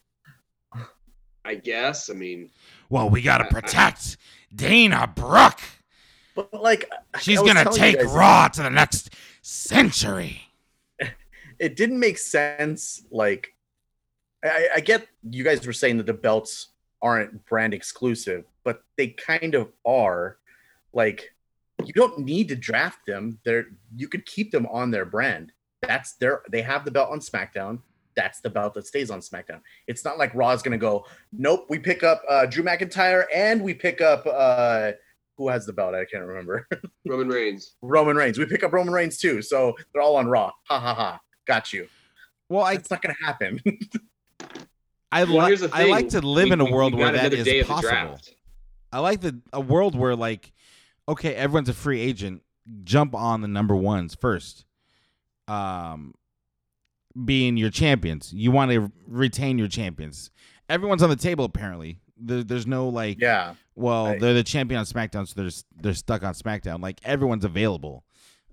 I guess. I mean, Well, we gotta I- I- protect Dana Brooke. But like, She's gonna take guys, Raw to the next century. It didn't make sense. Like, I, I get you guys were saying that the belts aren't brand exclusive, but they kind of are. Like, you don't need to draft them. They're you could keep them on their brand. That's their they have the belt on SmackDown. That's the belt that stays on SmackDown. It's not like Raw's gonna go, nope, we pick up uh, Drew McIntyre and we pick up uh who has the belt? I can't remember. Roman Reigns. Roman Reigns. We pick up Roman Reigns too. So they're all on Raw. Ha ha ha. Got you. Well, I It's not gonna happen. I Well, like I like to live We- in a world where got that another day is of the possible. I like the a world where like, okay, everyone's a free agent. Jump on the number ones first. Um, being your champions, you want to retain your champions. Everyone's on the table apparently. There, there's no like, yeah. Well, Right. they're the champion on SmackDown, so they're they're stuck on SmackDown. Like everyone's available,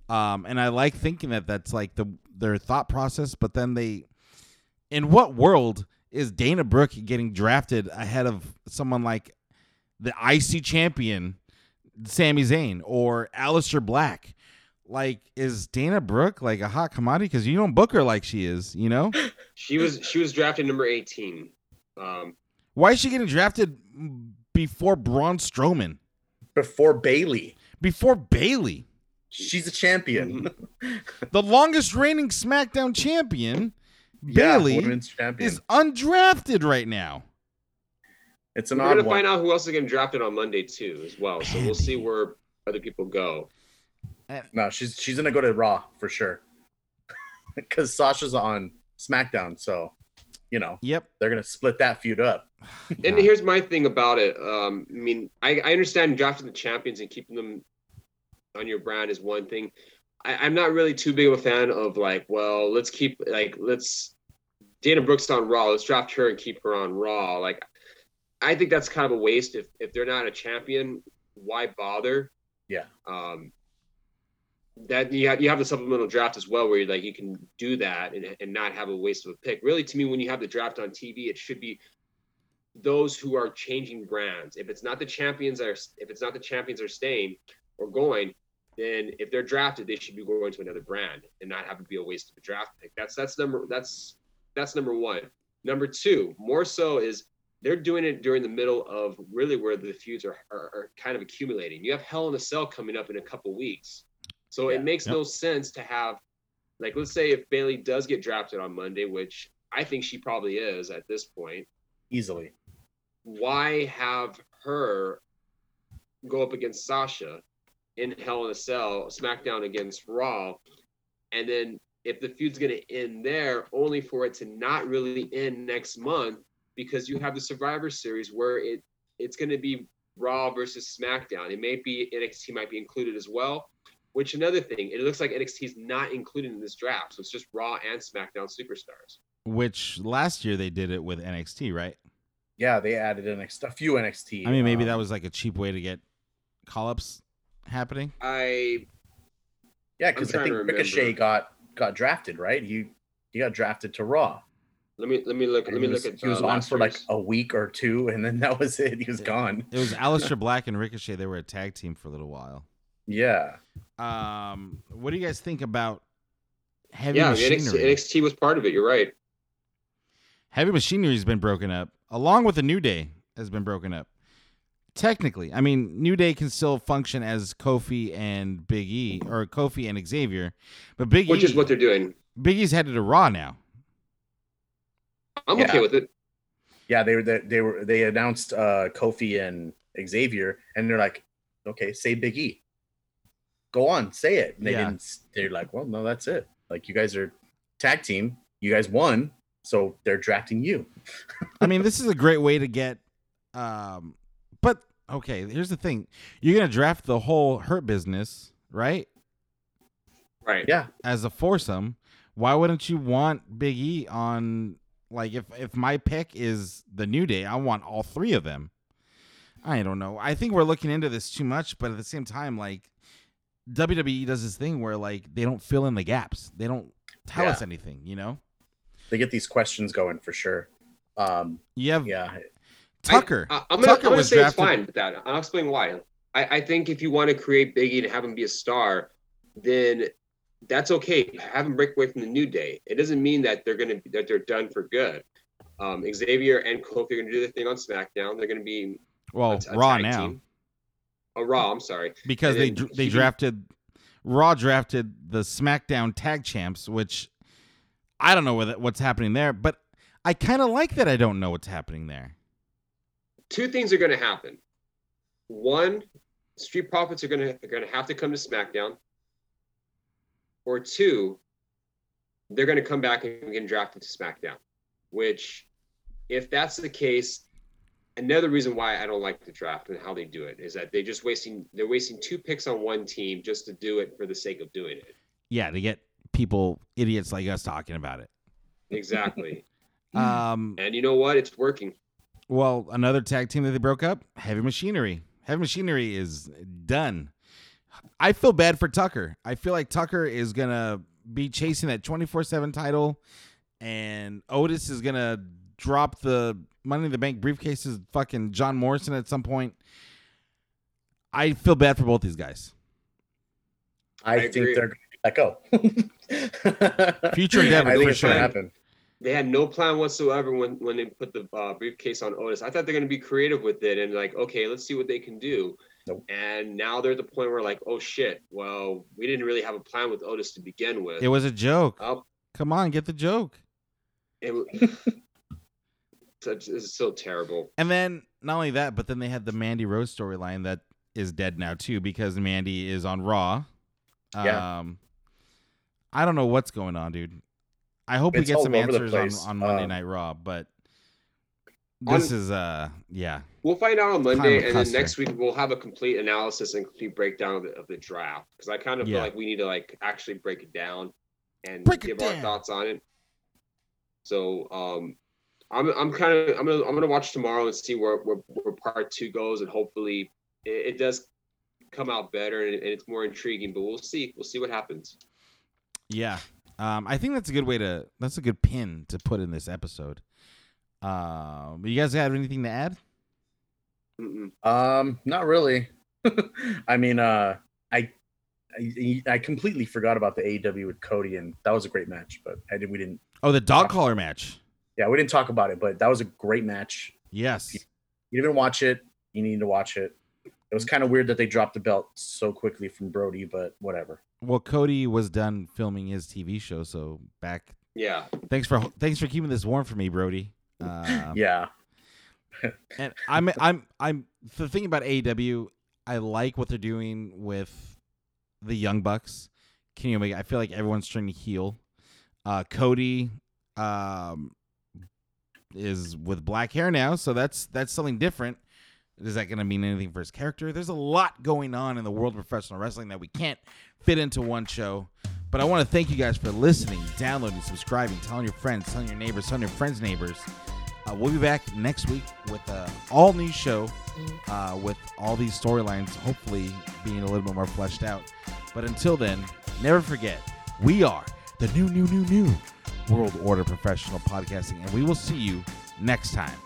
um, and I like thinking that that's like the their thought process. But then they, in what world is Dana Brooke getting drafted ahead of someone like the IC champion Sami Zayn or Aleister Black? Like, is Dana Brooke like a hot commodity? Because you don't book her like she is, you know. She was she was drafted number 18. Um, Why is she getting drafted before Braun Strowman? Before Bayley, Before Bayley? she's a champion. the longest reigning SmackDown champion, Yeah, Bayley, women's is undrafted right now. it's an we're odd gonna one. find out who else is getting drafted on Monday too, as well. So we'll see where other people go. No, she's she's gonna go to Raw for sure. Because Sasha's on SmackDown, so you know Yep. they're gonna split that feud up. And here's my thing about it. Um, I mean, I, I understand drafting the champions and keeping them on your brand is one thing. I, I'm not really too big of a fan of like, well, let's keep like let's Dana Brooks on Raw. Let's draft her and keep her on Raw. Like, I think that's kind of a waste. If if they're not a champion, why bother? Yeah. Um, that you have you have the supplemental draft as well, where you like you can do that and, and not have a waste of a pick. Really, to me, when you have the draft on TV, it should be those who are changing brands. If it's not the champions are if it's not the champions are staying or going, then if they're drafted, they should be going to another brand and not have to be a waste of a draft pick. That's that's number that's that's number one. Number two, more so is they're doing it during the middle of really where the feuds are, are, are kind of accumulating. You have Hell in a Cell coming up in a couple weeks. So Yeah. it makes Yep. no sense to have like let's say if Bayley does get drafted on Monday, which I think she probably is at this point, Easily. why have her go up against Sasha in Hell in a Cell, SmackDown against Raw, and then if the feud's going to end there, only for it to not really end next month because you have the Survivor Series where it it's going to be Raw versus SmackDown. It may be NXT might be included as well. Which another thing, it looks like NXT is not included in this draft, so it's just Raw and SmackDown superstars. Which last year they did it with NXT, right? Yeah, they added NXT, a few NXT. I mean, maybe um, that was like a cheap way to get call ups happening. I yeah, because I'm I trying think Ricochet remember. got got drafted, right? He he got drafted to Raw. let me let me look let me he was, look at he was uh, on last for like a week or two, and then that was it. He was Yeah. gone. It was Aleister Black and Ricochet. They were a tag team for a little while. Yeah, Um, what do you guys think about heavy yeah, the machinery? NXT, NXT was part of it. You're right. Heavy machinery's been broken up, along with the New Day has been broken up. Technically, I mean, New Day can still function as Kofi and Big E, or Kofi and Xavier, but Big Which E, is what they're doing. Big E's headed to Raw now. I'm Yeah. okay with it. yeah. They were they, they were they announced uh Kofi and Xavier, and they're like, okay, say Big E. Go on, say it. And they Yeah. didn't. They're like, well, no, that's it. Like you guys are tag team. You guys won, so they're drafting you. I mean, this is a great way to get. Um, but okay, here's the thing: you're gonna draft the whole Hurt business, right? Right. Yeah, As a foursome. Why wouldn't you want Big E on? Like, if if my pick is the New Day, I want all three of them. I don't know. I think we're looking into this too much, but at the same time, like WWE does this thing where like they don't fill in the gaps. They don't tell Yeah. us anything. You know. they get these questions going for sure. Um, You have yeah, Tucker. I, am gonna, gonna was say it's drafted- fine with that. I'll explain why. I, I think if you want to create Biggie to have him be a star, then that's okay. Have him break away from the New Day. It doesn't mean that they're gonna that they're done for good. Um, Xavier and Kofi are gonna do their thing on SmackDown. They're gonna be well, a, a Raw now. team. Oh, Raw. I'm sorry. because And they they he- drafted Raw drafted the SmackDown Tag Champs, which I don't know what what's happening there, but I kind of like that I don't know what's happening there. Two things are going to happen. One, Street Profits are going to are going to have to come to SmackDown. Or two, they're going to come back and get drafted to SmackDown. Which, if that's the case, another reason why I don't like the draft and how they do it is that they just wasting they're wasting two picks on one team just to do it for the sake of doing it. Yeah, to get people idiots like us talking about it. Exactly. Um, and you know what? It's working. Well, another tag team that they broke up, Heavy Machinery. Heavy Machinery is done. I feel bad for Tucker. I feel like Tucker is gonna be chasing that twenty four seven title, and Otis is gonna drop the Money in the Bank briefcases, fucking John Morrison at some point. I feel bad for both these guys. I, I think agree. they're going to let go. Future endeavor, I think for it's sure. happen. They had no plan whatsoever when when they put the uh, briefcase on Otis. I thought they're going to be creative with it and like, okay, let's see what they can do. Nope. And now they're at the point where like, oh shit, well, we didn't really have a plan with Otis to begin with. It was a joke. Oh, Come on, get the joke. it, w- Such- this so terrible. And then not only that, but then they had the Mandy Rose storyline that is dead now too because Mandy is on Raw. Yeah. Um, I don't know what's going on, dude. I hope we get some answers on, on Monday Um, Night Raw, but On- this is uh yeah. We'll find out on Kind Monday, of and then next week we'll have a complete analysis and complete breakdown of the, of the draft. Because I kind of Yeah. feel like we need to like actually break it down and Break give down. our thoughts on it. So um, I'm I'm kind of I'm gonna I'm gonna watch tomorrow and see where where, where part two goes, and hopefully it, it does come out better and, and it's more intriguing. But we'll see. We'll see what happens. Yeah. Um, I think that's a good way to that's a good pin to put in this episode. Um, you guys have anything to add? Mm-mm. Um, not really. I mean, uh, I, I I completely forgot about the AEW with Cody, and that was a great match. But I did we didn't. Oh, the dog collar match. Yeah, we didn't talk about it, but that was a great match. Yes. You didn't watch it. You need to watch it. It was kind of weird that they dropped the belt so quickly from Brodie, but whatever. Well, Cody was done filming his TV show, so back. Yeah. Thanks for thanks for keeping this warm for me, Brodie. Uh, Yeah, And I'm I'm I'm the thing about AEW, I like what they're doing with the Young Bucks. Kenny Omega. I feel like everyone's trying to heal. Uh, Cody um, is with black hair now, so that's that's something different. Is that going to mean anything for his character? There's a lot going on in the world of professional wrestling that we can't fit into one show. But I want to thank you guys for listening, downloading, subscribing, telling your friends, telling your neighbors, telling your friends' neighbors. Uh, we'll be back next week with a all new show uh, with all these storylines hopefully being a little bit more fleshed out. But until then, never forget we are the new, new, new, new World Order Professional Podcasting, and we will see you next time.